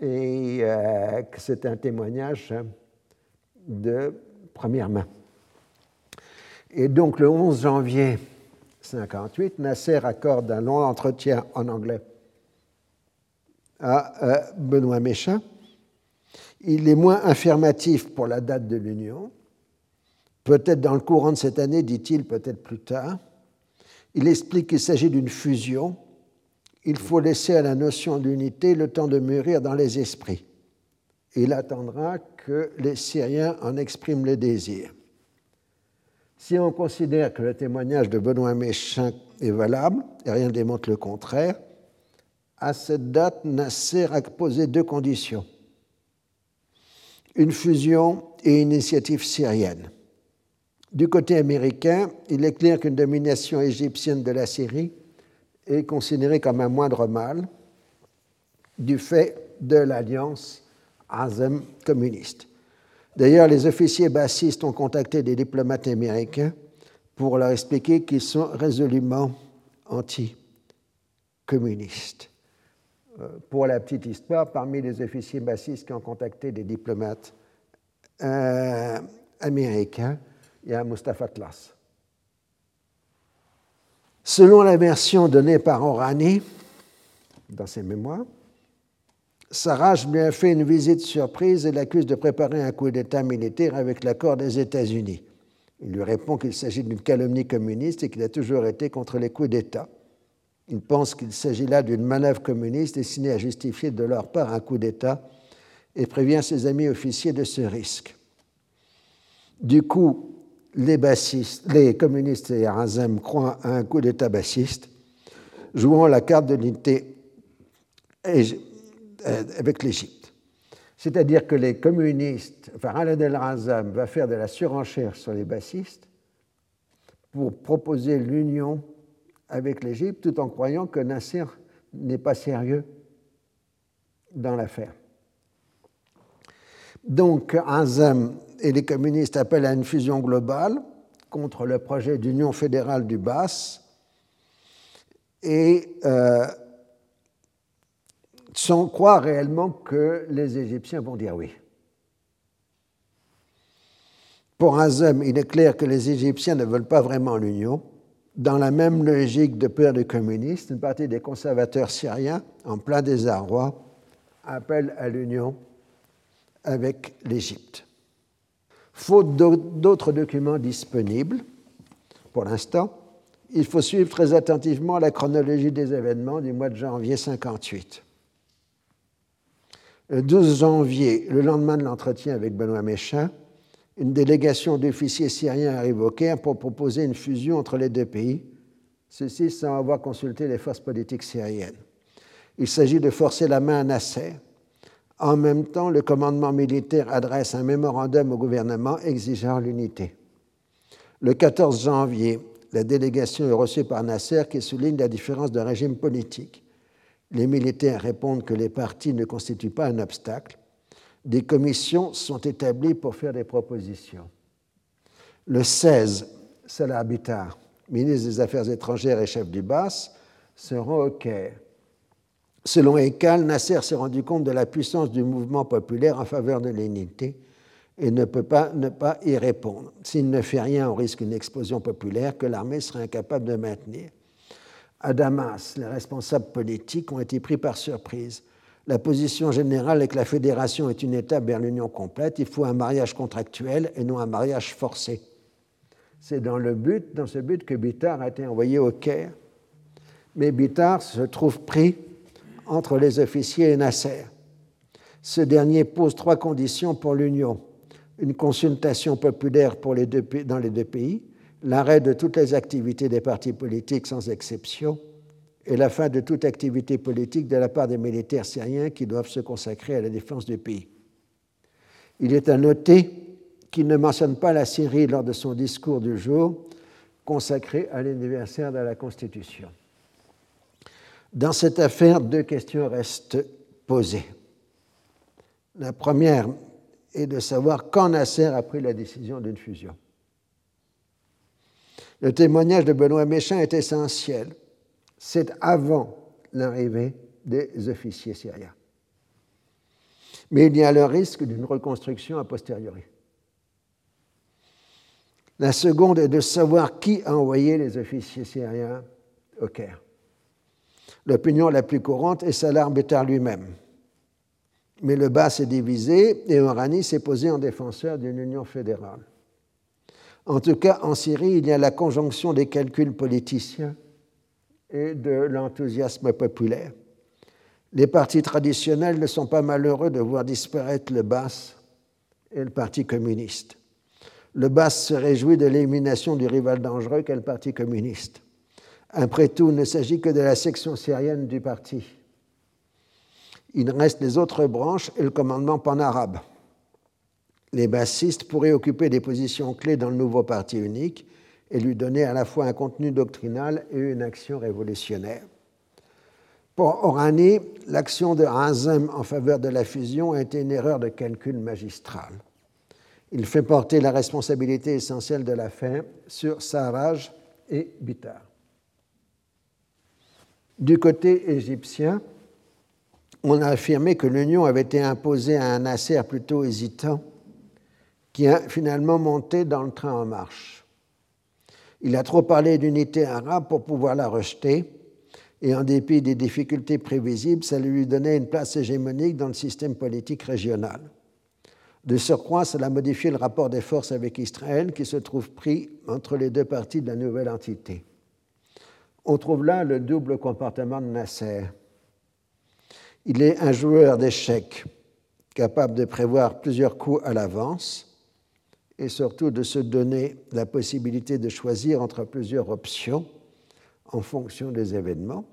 et euh, que c'est un témoignage de première main. Et donc le 11 janvier 58, Nasser accorde un long entretien en anglais à euh, Benoît Méchain. Il est moins affirmatif pour la date de l'union. Peut-être dans le courant de cette année, dit-il, peut-être plus tard. Il explique qu'il s'agit d'une fusion. Il faut laisser à la notion d'unité le temps de mûrir dans les esprits. Il attendra que les Syriens en expriment le désir. Si on considère que le témoignage de Benoît Méchin est valable, et rien ne démontre le contraire, à cette date, Nasser a posé deux conditions. Une fusion et une initiative syrienne. Du côté américain, il est clair qu'une domination égyptienne de la Syrie est considérée comme un moindre mal du fait de l'alliance Azem communiste. D'ailleurs, les officiers bassistes ont contacté des diplomates américains pour leur expliquer qu'ils sont résolument anti-communistes. Euh, pour la petite histoire, parmi les officiers bassistes qui ont contacté des diplomates euh, américains, il y a Mustafa Tlas. Selon la version donnée par Orani dans ses mémoires, Sarraj lui a fait une visite surprise et l'accuse de préparer un coup d'État militaire avec l'accord des États-Unis. Il lui répond qu'il s'agit d'une calomnie communiste et qu'il a toujours été contre les coups d'État. Il pense qu'il s'agit là d'une manœuvre communiste destinée à justifier de leur part un coup d'État et prévient ses amis officiers de ce risque. Du coup, les, bassistes, les communistes et Arazem croient à un coup d'État bassiste, jouant la carte de l'unité euh, avec l'Égypte. C'est-à-dire que les communistes, enfin Alain El Razam va faire de la surenchère sur les bassistes pour proposer l'union avec l'Égypte tout en croyant que Nasser n'est pas sérieux dans l'affaire. Donc Azam et les communistes appellent à une fusion globale contre le projet d'union fédérale du Bas et euh, sans croire réellement que les Égyptiens vont dire oui. Pour Azem, il est clair que les Égyptiens ne veulent pas vraiment l'union. Dans la même logique de peur des communistes, une partie des conservateurs syriens, en plein désarroi, appellent à l'union avec l'Égypte. Faute d'autres documents disponibles, pour l'instant, il faut suivre très attentivement la chronologie des événements du mois de janvier 58. Le 12 janvier, le lendemain de l'entretien avec Benoît Méchin, une délégation d'officiers syriens arrive au Caire pour proposer une fusion entre les deux pays, ceci sans avoir consulté les forces politiques syriennes. Il s'agit de forcer la main à Nasser. En même temps, le commandement militaire adresse un mémorandum au gouvernement exigeant l'unité. Le 14 janvier, la délégation est reçue par Nasser qui souligne la différence de régime politique. Les militaires répondent que les partis ne constituent pas un obstacle. Des commissions sont établies pour faire des propositions. Le 16, Salah Bitar, ministre des Affaires étrangères et chef du BAS, se au Caire. Selon Ekal, Nasser s'est rendu compte de la puissance du mouvement populaire en faveur de l'unité et ne peut pas ne pas y répondre. S'il ne fait rien, on risque une explosion populaire que l'armée serait incapable de maintenir. À Damas, les responsables politiques ont été pris par surprise. La position générale est que la fédération est une étape vers l'union complète. Il faut un mariage contractuel et non un mariage forcé. C'est dans, dans ce but que Bitar a été envoyé au Caire. Mais Bitar se trouve pris entre les officiers et Nasser. Ce dernier pose trois conditions pour l'union. Une consultation populaire dans les deux pays, l'arrêt de toutes les activités des partis politiques sans exception et la fin de toute activité politique de la part des militaires syriens qui doivent se consacrer à la défense du pays. Il est à noter qu'il ne mentionne pas la Syrie lors de son discours du jour consacré à l'anniversaire de la Constitution. Dans cette affaire, deux questions restent posées. La première est de savoir quand Nasser a pris la décision d'une fusion. Le témoignage de Benoît Méchain est essentiel. C'est avant l'arrivée des officiers syriens. Mais il y a le risque d'une reconstruction a posteriori. La seconde est de savoir qui a envoyé les officiers syriens au Caire. L'opinion la plus courante est Salah Bétar lui-même. Mais le bas s'est divisé et Orani s'est posé en défenseur d'une union fédérale. En tout cas, en Syrie, il y a la conjonction des calculs politiciens et de l'enthousiasme populaire. Les partis traditionnels ne sont pas malheureux de voir disparaître le BAS et le Parti communiste. Le BAS se réjouit de l'élimination du rival dangereux qu'est le Parti communiste. Après tout, il ne s'agit que de la section syrienne du parti. Il reste les autres branches et le commandement pan-arabe. Les bassistes pourraient occuper des positions clés dans le nouveau parti unique et lui donner à la fois un contenu doctrinal et une action révolutionnaire. Pour Orani, l'action de Hazem en faveur de la fusion a été une erreur de calcul magistral. Il fait porter la responsabilité essentielle de l'affaire sur Sarraj et Bitar. Du côté égyptien, on a affirmé que l'union avait été imposée à un Nasser plutôt hésitant, qui a finalement monté dans le train en marche. Il a trop parlé d'unité arabe pour pouvoir la rejeter, et en dépit des difficultés prévisibles, ça lui donnait une place hégémonique dans le système politique régional. De surcroît, cela a modifié le rapport des forces avec Israël, qui se trouve pris entre les deux parties de la nouvelle entité. On trouve là le double comportement de Nasser. Il est un joueur d'échecs capable de prévoir plusieurs coups à l'avance et surtout de se donner la possibilité de choisir entre plusieurs options en fonction des événements.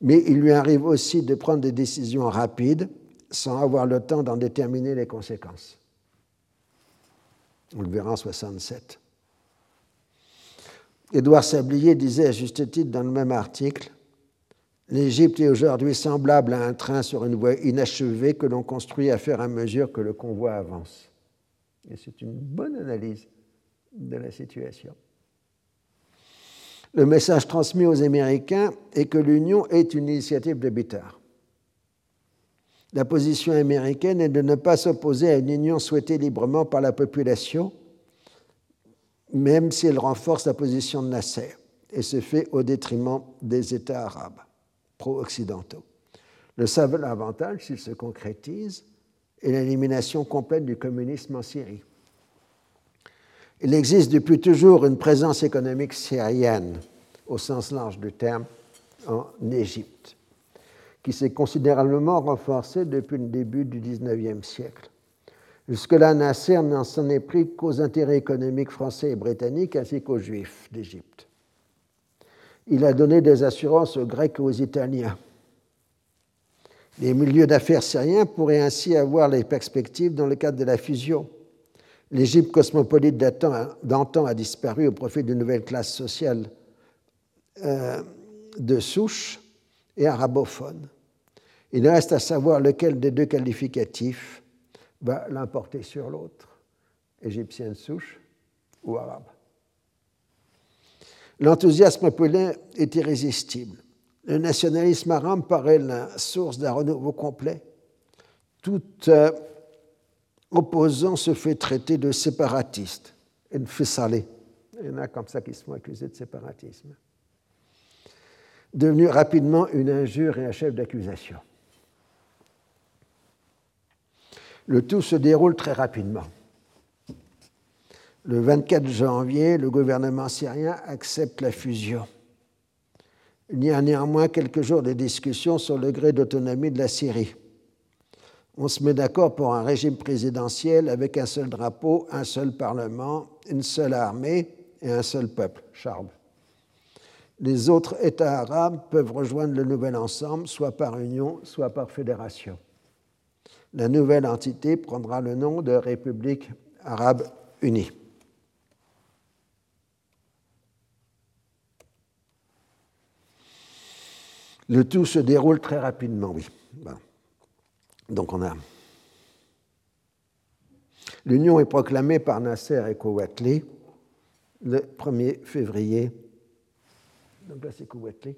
Mais il lui arrive aussi de prendre des décisions rapides sans avoir le temps d'en déterminer les conséquences. On le verra en 67. Édouard Sablier disait à juste titre dans le même article L'Égypte est aujourd'hui semblable à un train sur une voie inachevée que l'on construit à faire à mesure que le convoi avance. Et c'est une bonne analyse de la situation. Le message transmis aux Américains est que l'Union est une initiative de Bittard. La position américaine est de ne pas s'opposer à une union souhaitée librement par la population, même si elle renforce la position de Nasser, et se fait au détriment des États arabes pro-occidentaux. Le seul avantage, s'il se concrétise, est l'élimination complète du communisme en Syrie. Il existe depuis toujours une présence économique syrienne, au sens large du terme, en Égypte, qui s'est considérablement renforcée depuis le début du XIXe siècle. Jusque-là, Nasser n'en s'en est pris qu'aux intérêts économiques français et britanniques ainsi qu'aux juifs d'Égypte. Il a donné des assurances aux Grecs et aux Italiens. Les milieux d'affaires syriens pourraient ainsi avoir les perspectives dans le cadre de la fusion. L'Égypte cosmopolite d'antan a disparu au profit d'une nouvelle classe sociale euh, de souche et arabophone. Il reste à savoir lequel des deux qualificatifs va l'importer sur l'autre, égyptienne souche ou arabe. L'enthousiasme populaire est irrésistible. Le nationalisme arabe paraît la source d'un renouveau complet. Tout euh, opposant se fait traiter de séparatiste, Il y en a comme ça qui sont accusés de séparatisme. Devenu rapidement une injure et un chef d'accusation. Le tout se déroule très rapidement. Le 24 janvier, le gouvernement syrien accepte la fusion. Il y a néanmoins quelques jours de discussions sur le gré d'autonomie de la Syrie. On se met d'accord pour un régime présidentiel avec un seul drapeau, un seul parlement, une seule armée et un seul peuple, Charb. Les autres États arabes peuvent rejoindre le nouvel ensemble, soit par union, soit par fédération. La nouvelle entité prendra le nom de République arabe unie. Le tout se déroule très rapidement, oui. Donc on a. L'union est proclamée par Nasser et Kouatli le 1er février. Donc là, c'est Kouatli.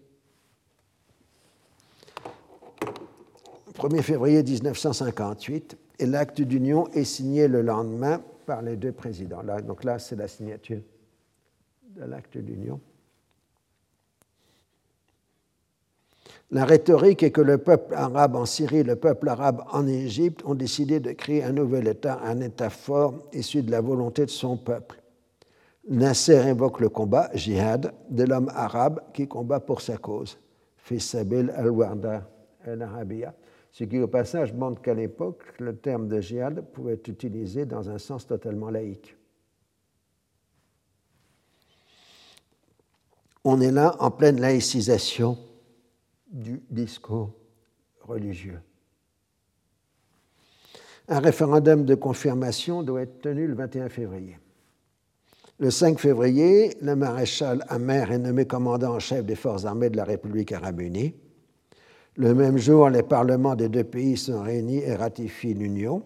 1er février 1958, et l'acte d'union est signé le lendemain par les deux présidents. Là, donc là, c'est la signature de l'acte d'union. La rhétorique est que le peuple arabe en Syrie et le peuple arabe en Égypte ont décidé de créer un nouvel État, un État fort issu de la volonté de son peuple. Nasser évoque le combat, jihad, de l'homme arabe qui combat pour sa cause, Fisabil al-Warda al-Arabia, ce qui au passage montre qu'à l'époque, le terme de jihad pouvait être utilisé dans un sens totalement laïque. On est là en pleine laïcisation du discours religieux. Un référendum de confirmation doit être tenu le 21 février. Le 5 février, le maréchal Amer est nommé commandant en chef des forces armées de la République arabe unie. Le même jour, les parlements des deux pays sont réunis et ratifient l'union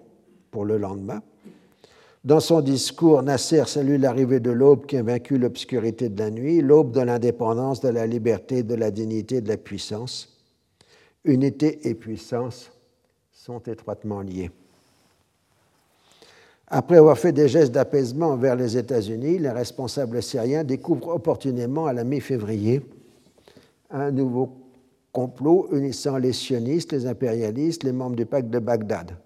pour le lendemain. Dans son discours, Nasser salue l'arrivée de l'aube qui a vaincu l'obscurité de la nuit, l'aube de l'indépendance, de la liberté, de la dignité, de la puissance. Unité et puissance sont étroitement liées. Après avoir fait des gestes d'apaisement vers les États-Unis, les responsables syriens découvrent opportunément à la mi-février un nouveau complot unissant les sionistes, les impérialistes, les membres du pacte de Bagdad.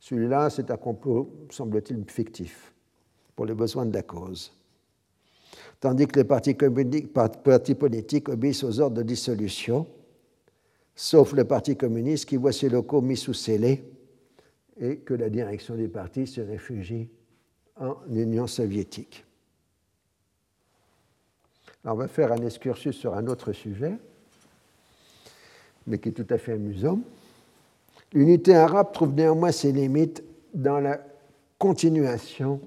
Celui-là, c'est un complot, semble-t-il, fictif, pour les besoins de la cause. Tandis que les partis, politiques obéissent aux ordres de dissolution, sauf le Parti communiste qui voit ses locaux mis sous scellé et que la direction du parti se réfugie en Union soviétique. on va faire un excursus sur un autre sujet, mais qui est tout à fait amusant. L'unité arabe trouve néanmoins ses limites dans la continuation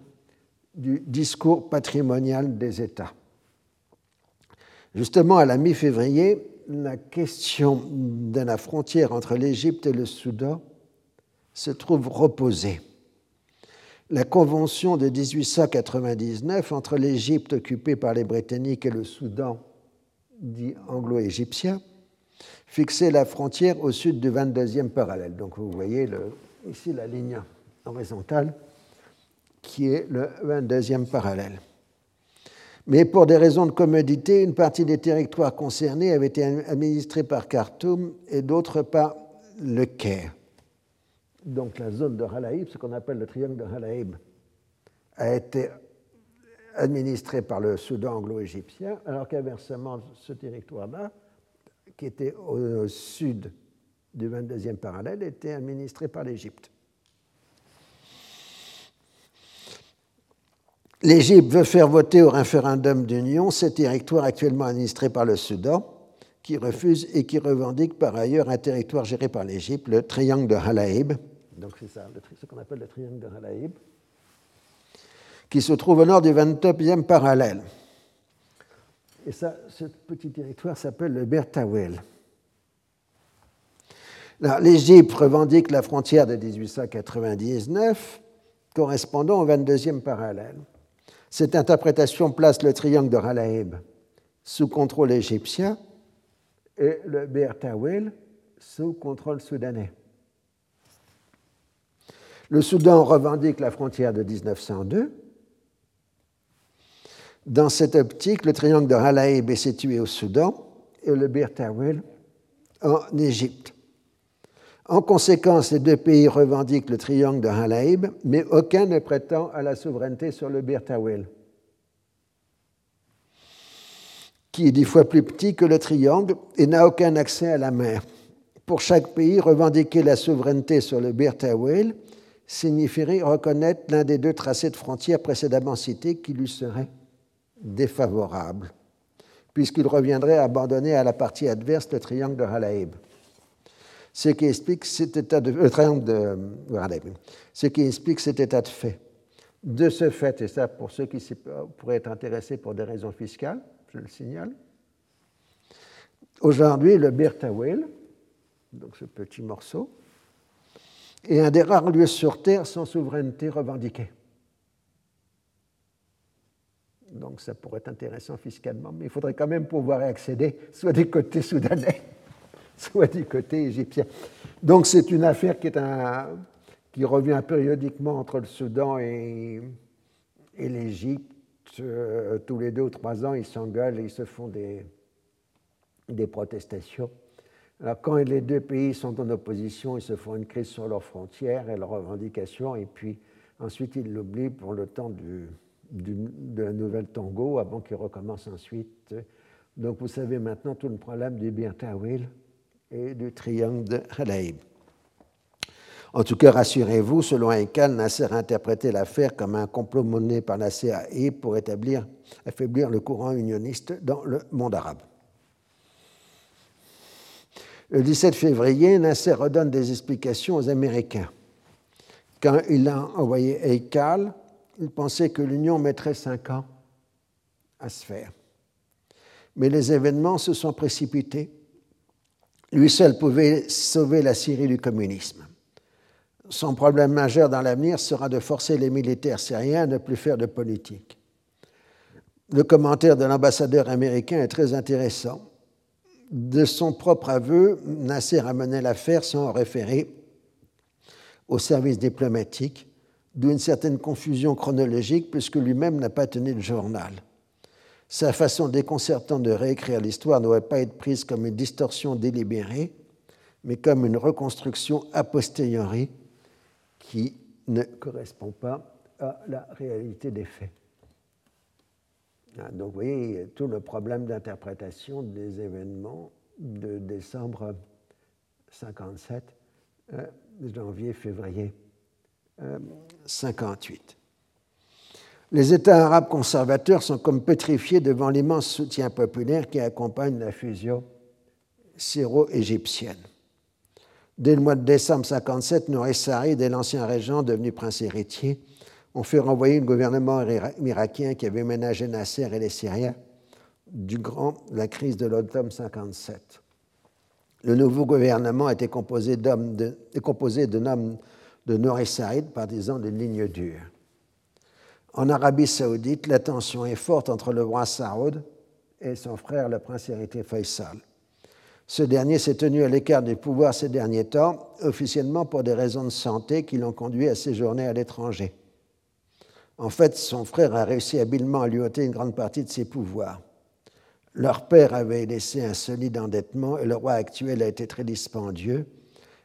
du discours patrimonial des États. Justement, à la mi-février, la question de la frontière entre l'Égypte et le Soudan se trouve reposée. La convention de 1899 entre l'Égypte occupée par les Britanniques et le Soudan, dit anglo-égyptien, fixer la frontière au sud du 22e parallèle. Donc vous voyez ici la ligne horizontale qui est le 22e parallèle. Mais pour des raisons de commodité, une partie des territoires concernés avait été administrée par Khartoum et d'autres par le Caire. Donc la zone de Halaïb, ce qu'on appelle le triangle de Halaïb, a été administrée par le Soudan anglo-égyptien, alors qu'inversement, ce territoire-là qui était au sud du 22e parallèle, était administré par l'Égypte. L'Égypte veut faire voter au référendum d'union ces territoires actuellement administrés par le Soudan, qui refuse et qui revendique par ailleurs un territoire géré par l'Égypte, le triangle de Halaïb. Donc c'est ça, ce qu'on appelle le triangle de Halaïb, qui se trouve au nord du 29e parallèle. Et ça, ce petit territoire s'appelle le Bertawel. L'Égypte revendique la frontière de 1899 correspondant au 22e parallèle. Cette interprétation place le triangle de Halaïb sous contrôle égyptien et le Bir Tawil sous contrôle soudanais. Le Soudan revendique la frontière de 1902. Dans cette optique, le triangle de Halaïb est situé au Soudan et le Bir Tawil en Égypte. En conséquence, les deux pays revendiquent le triangle de Halaïb, mais aucun ne prétend à la souveraineté sur le Bir Tawil, qui est dix fois plus petit que le triangle et n'a aucun accès à la mer. Pour chaque pays, revendiquer la souveraineté sur le Bir Tawil signifierait reconnaître l'un des deux tracés de frontières précédemment cités qui lui serait défavorable, puisqu'il reviendrait à abandonner à la partie adverse le triangle de Halaïb ce qui explique cet état de, triangle de ce qui explique cet état de fait. De ce fait, et ça pour ceux qui pourraient être intéressés pour des raisons fiscales, je le signale, aujourd'hui le Birtawil, donc ce petit morceau, est un des rares lieux sur Terre sans souveraineté revendiquée. Donc ça pourrait être intéressant fiscalement, mais il faudrait quand même pouvoir y accéder, soit des côtés soudanais soit du côté égyptien. Donc c'est une affaire qui, revient périodiquement entre le Soudan et, et l'Égypte. Euh, tous les deux ou trois ans, ils s'engueulent et ils se font des, des protestations. Alors quand les deux pays sont en opposition, ils se font une crise sur leurs frontières et leurs revendications, et puis ensuite ils l'oublient pour le temps du, de la nouvelle Tongo avant qu'ils recommencent ensuite. Donc vous savez maintenant tout le problème du Birtawil et du triangle de Halaïb. En tout cas, rassurez-vous, selon Haïkal, Nasser a interprété l'affaire comme un complot mené par la CAI pour établir, affaiblir le courant unioniste dans le monde arabe. Le 17 février, Nasser redonne des explications aux Américains. Quand il a envoyé Haïkal, il pensait que l'Union mettrait cinq ans à se faire. Mais les événements se sont précipités lui seul pouvait sauver la Syrie du communisme. Son problème majeur dans l'avenir sera de forcer les militaires syriens à ne plus faire de politique. Le commentaire de l'ambassadeur américain est très intéressant. De son propre aveu, Nasser a mené l'affaire sans référer au service diplomatique, d'où une certaine confusion chronologique puisque lui-même n'a pas tenu le journal. Sa façon déconcertante de réécrire l'histoire ne doit pas être prise comme une distorsion délibérée, mais comme une reconstruction a posteriori qui ne correspond pas à la réalité des faits. Ah, donc vous voyez tout le problème d'interprétation des événements de décembre 57, euh, janvier, février 58. Euh, les États arabes conservateurs sont comme pétrifiés devant l'immense soutien populaire qui accompagne la fusion syro-égyptienne. Dès le mois de décembre 57, Nouri Sarid et l'ancien régent devenu prince héritier ont fait renvoyer le gouvernement irakien qui avait ménagé Nasser et les Syriens du grand la crise de l'automne 57. Le nouveau gouvernement était composé d'hommes de, composé de, de Nouri Sarid, partisans d'une ligne dure. En Arabie saoudite, la tension est forte entre le roi Saoud et son frère, le prince héritier Faisal. Ce dernier s'est tenu à l'écart du pouvoir ces derniers temps, officiellement pour des raisons de santé qui l'ont conduit à séjourner à l'étranger. En fait, son frère a réussi habilement à lui ôter une grande partie de ses pouvoirs. Leur père avait laissé un solide endettement et le roi actuel a été très dispendieux,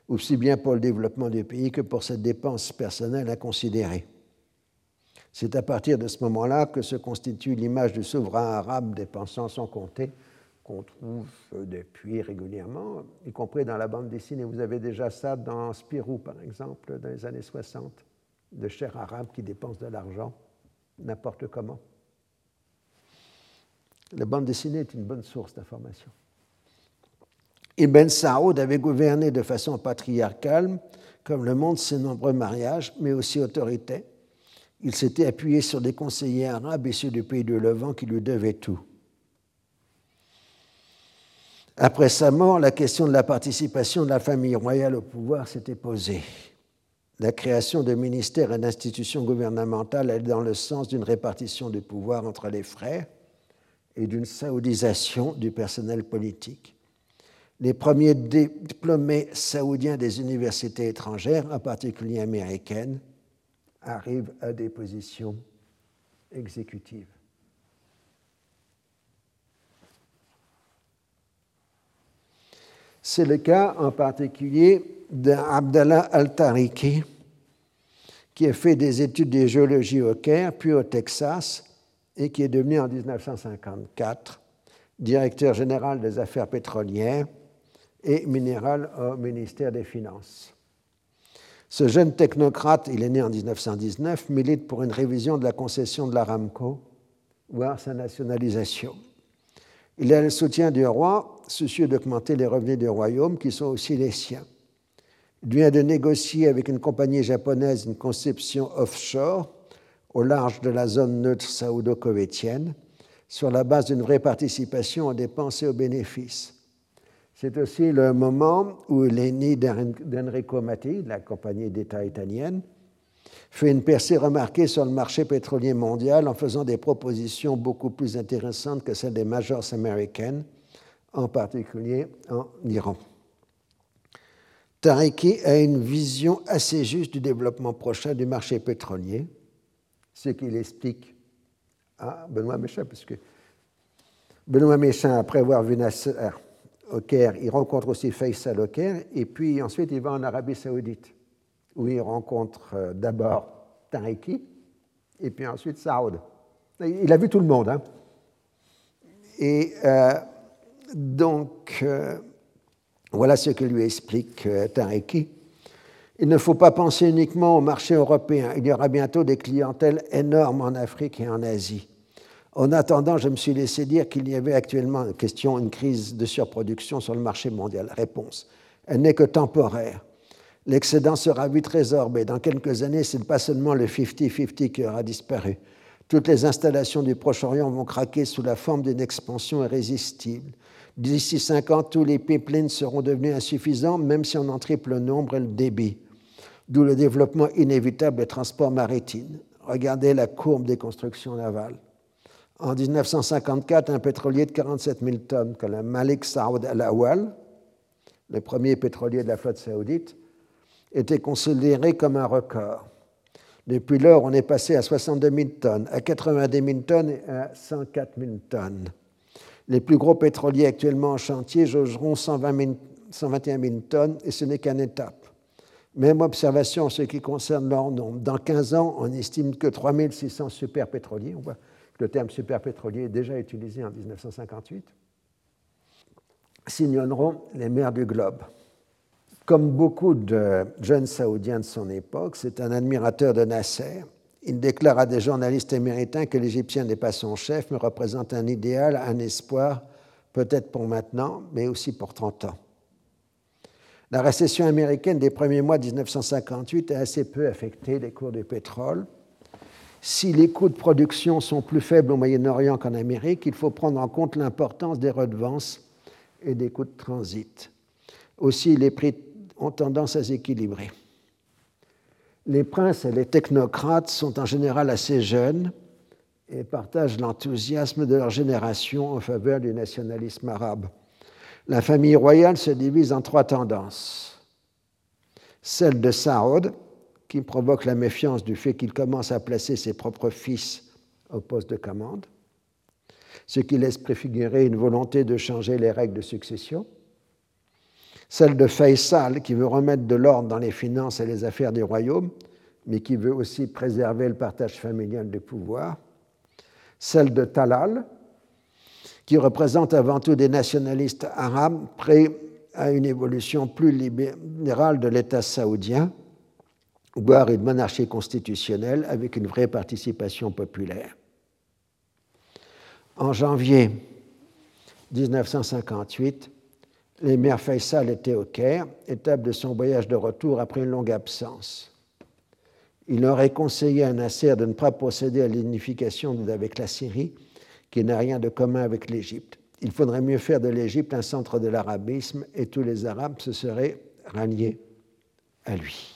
aussi bien pour le développement du pays que pour ses dépenses personnelles à considérer. C'est à partir de ce moment-là que se constitue l'image du souverain arabe dépensant sans compter, qu'on trouve depuis régulièrement, y compris dans la bande dessinée. Vous avez déjà ça dans Spirou, par exemple, dans les années 60, de chers arabes qui dépensent de l'argent n'importe comment. La bande dessinée est une bonne source d'information. Ibn Saoud avait gouverné de façon patriarcale, comme le montrent ses nombreux mariages, mais aussi autoritaires il s'était appuyé sur des conseillers arabes et ceux du pays de Levant qui lui devaient tout. Après sa mort, la question de la participation de la famille royale au pouvoir s'était posée. La création de ministères et d'institutions gouvernementales allait dans le sens d'une répartition du pouvoir entre les frères et d'une saoudisation du personnel politique. Les premiers diplômés saoudiens des universités étrangères, en particulier américaines, arrivent à des positions exécutives. C'est le cas en particulier d'Abdallah al-Tariqi, qui a fait des études de géologie au Caire, puis au Texas, et qui est devenu en 1954 directeur général des affaires pétrolières et minérales au ministère des Finances. Ce jeune technocrate, il est né en 1919, milite pour une révision de la concession de l'Aramco, voire sa nationalisation. Il a le soutien du roi, soucieux d'augmenter les revenus du royaume, qui sont aussi les siens. Il vient de négocier avec une compagnie japonaise une conception offshore au large de la zone neutre saoudo-kovétienne, sur la base d'une vraie participation aux dépenses et aux bénéfices. C'est aussi le moment où l'ennemi d'Enrico Matti, la compagnie d'État italienne, fait une percée remarquée sur le marché pétrolier mondial en faisant des propositions beaucoup plus intéressantes que celles des majors américaines, en particulier en Iran. Tariki a une vision assez juste du développement prochain du marché pétrolier, ce qu'il explique à Benoît Méchain, parce que Benoît Méchain, après avoir vu Nasser au Caire, il rencontre aussi Faisal au Caire, et puis ensuite il va en Arabie Saoudite où il rencontre euh, d'abord Tariki et puis ensuite Saoud. Il a vu tout le monde. Hein. Et euh, donc, euh, voilà ce que lui explique Tariki. Il ne faut pas penser uniquement au marché européen. Il y aura bientôt des clientèles énormes en Afrique et en Asie. En attendant, je me suis laissé dire qu'il y avait actuellement question une crise de surproduction sur le marché mondial. Réponse. Elle n'est que temporaire l'excédent sera vite résorbé. Dans quelques années, ce n'est pas seulement le 50-50 qui aura disparu. Toutes les installations du Proche-Orient vont craquer sous la forme d'une expansion irrésistible. D'ici 5 ans, tous les pipelines seront devenus insuffisants, même si on en triple le nombre et le débit. D'où le développement inévitable des transports maritimes. Regardez la courbe des constructions navales. En 1954, un pétrolier de 47 000 tonnes, comme Malik Saoud Al-Awal, le premier pétrolier de la flotte saoudite, était considéré comme un record. Depuis lors, on est passé à 62 000 tonnes, à 90 000 tonnes et à 104 000 tonnes. Les plus gros pétroliers actuellement en chantier jaugeront 120 121 000 tonnes et ce n'est qu'une étape. Même observation en ce qui concerne leur nombre. Dans 15 ans, on estime que 3 600 superpétroliers, on voit le terme superpétrolier est déjà utilisé en 1958, sillonneront les mers du globe. Comme beaucoup de jeunes saoudiens de son époque, c'est un admirateur de Nasser. Il déclare à des journalistes américains que l'Égyptien n'est pas son chef, mais représente un idéal, un espoir, peut-être pour maintenant, mais aussi pour 30 ans. La récession américaine des premiers mois de 1958 a assez peu affecté les cours du pétrole. Si les coûts de production sont plus faibles au Moyen-Orient qu'en Amérique, il faut prendre en compte l'importance des redevances et des coûts de transit. Aussi, les prix ont tendance à s'équilibrer. Les princes et les technocrates sont en général assez jeunes et partagent l'enthousiasme de leur génération en faveur du nationalisme arabe. La famille royale se divise en trois tendances. Celle de Saoud, qui provoque la méfiance du fait qu'il commence à placer ses propres fils au poste de commande, ce qui laisse préfigurer une volonté de changer les règles de succession celle de Faisal qui veut remettre de l'ordre dans les finances et les affaires du royaume, mais qui veut aussi préserver le partage familial du pouvoir, celle de Talal qui représente avant tout des nationalistes arabes prêts à une évolution plus libérale de l'État saoudien, voire une monarchie constitutionnelle avec une vraie participation populaire. En janvier 1958, L'émir Faisal était au Caire, étape de son voyage de retour après une longue absence. Il aurait conseillé à Nasser de ne pas procéder à l'unification avec la Syrie, qui n'a rien de commun avec l'Égypte. Il faudrait mieux faire de l'Égypte un centre de l'arabisme et tous les Arabes se seraient ralliés à lui.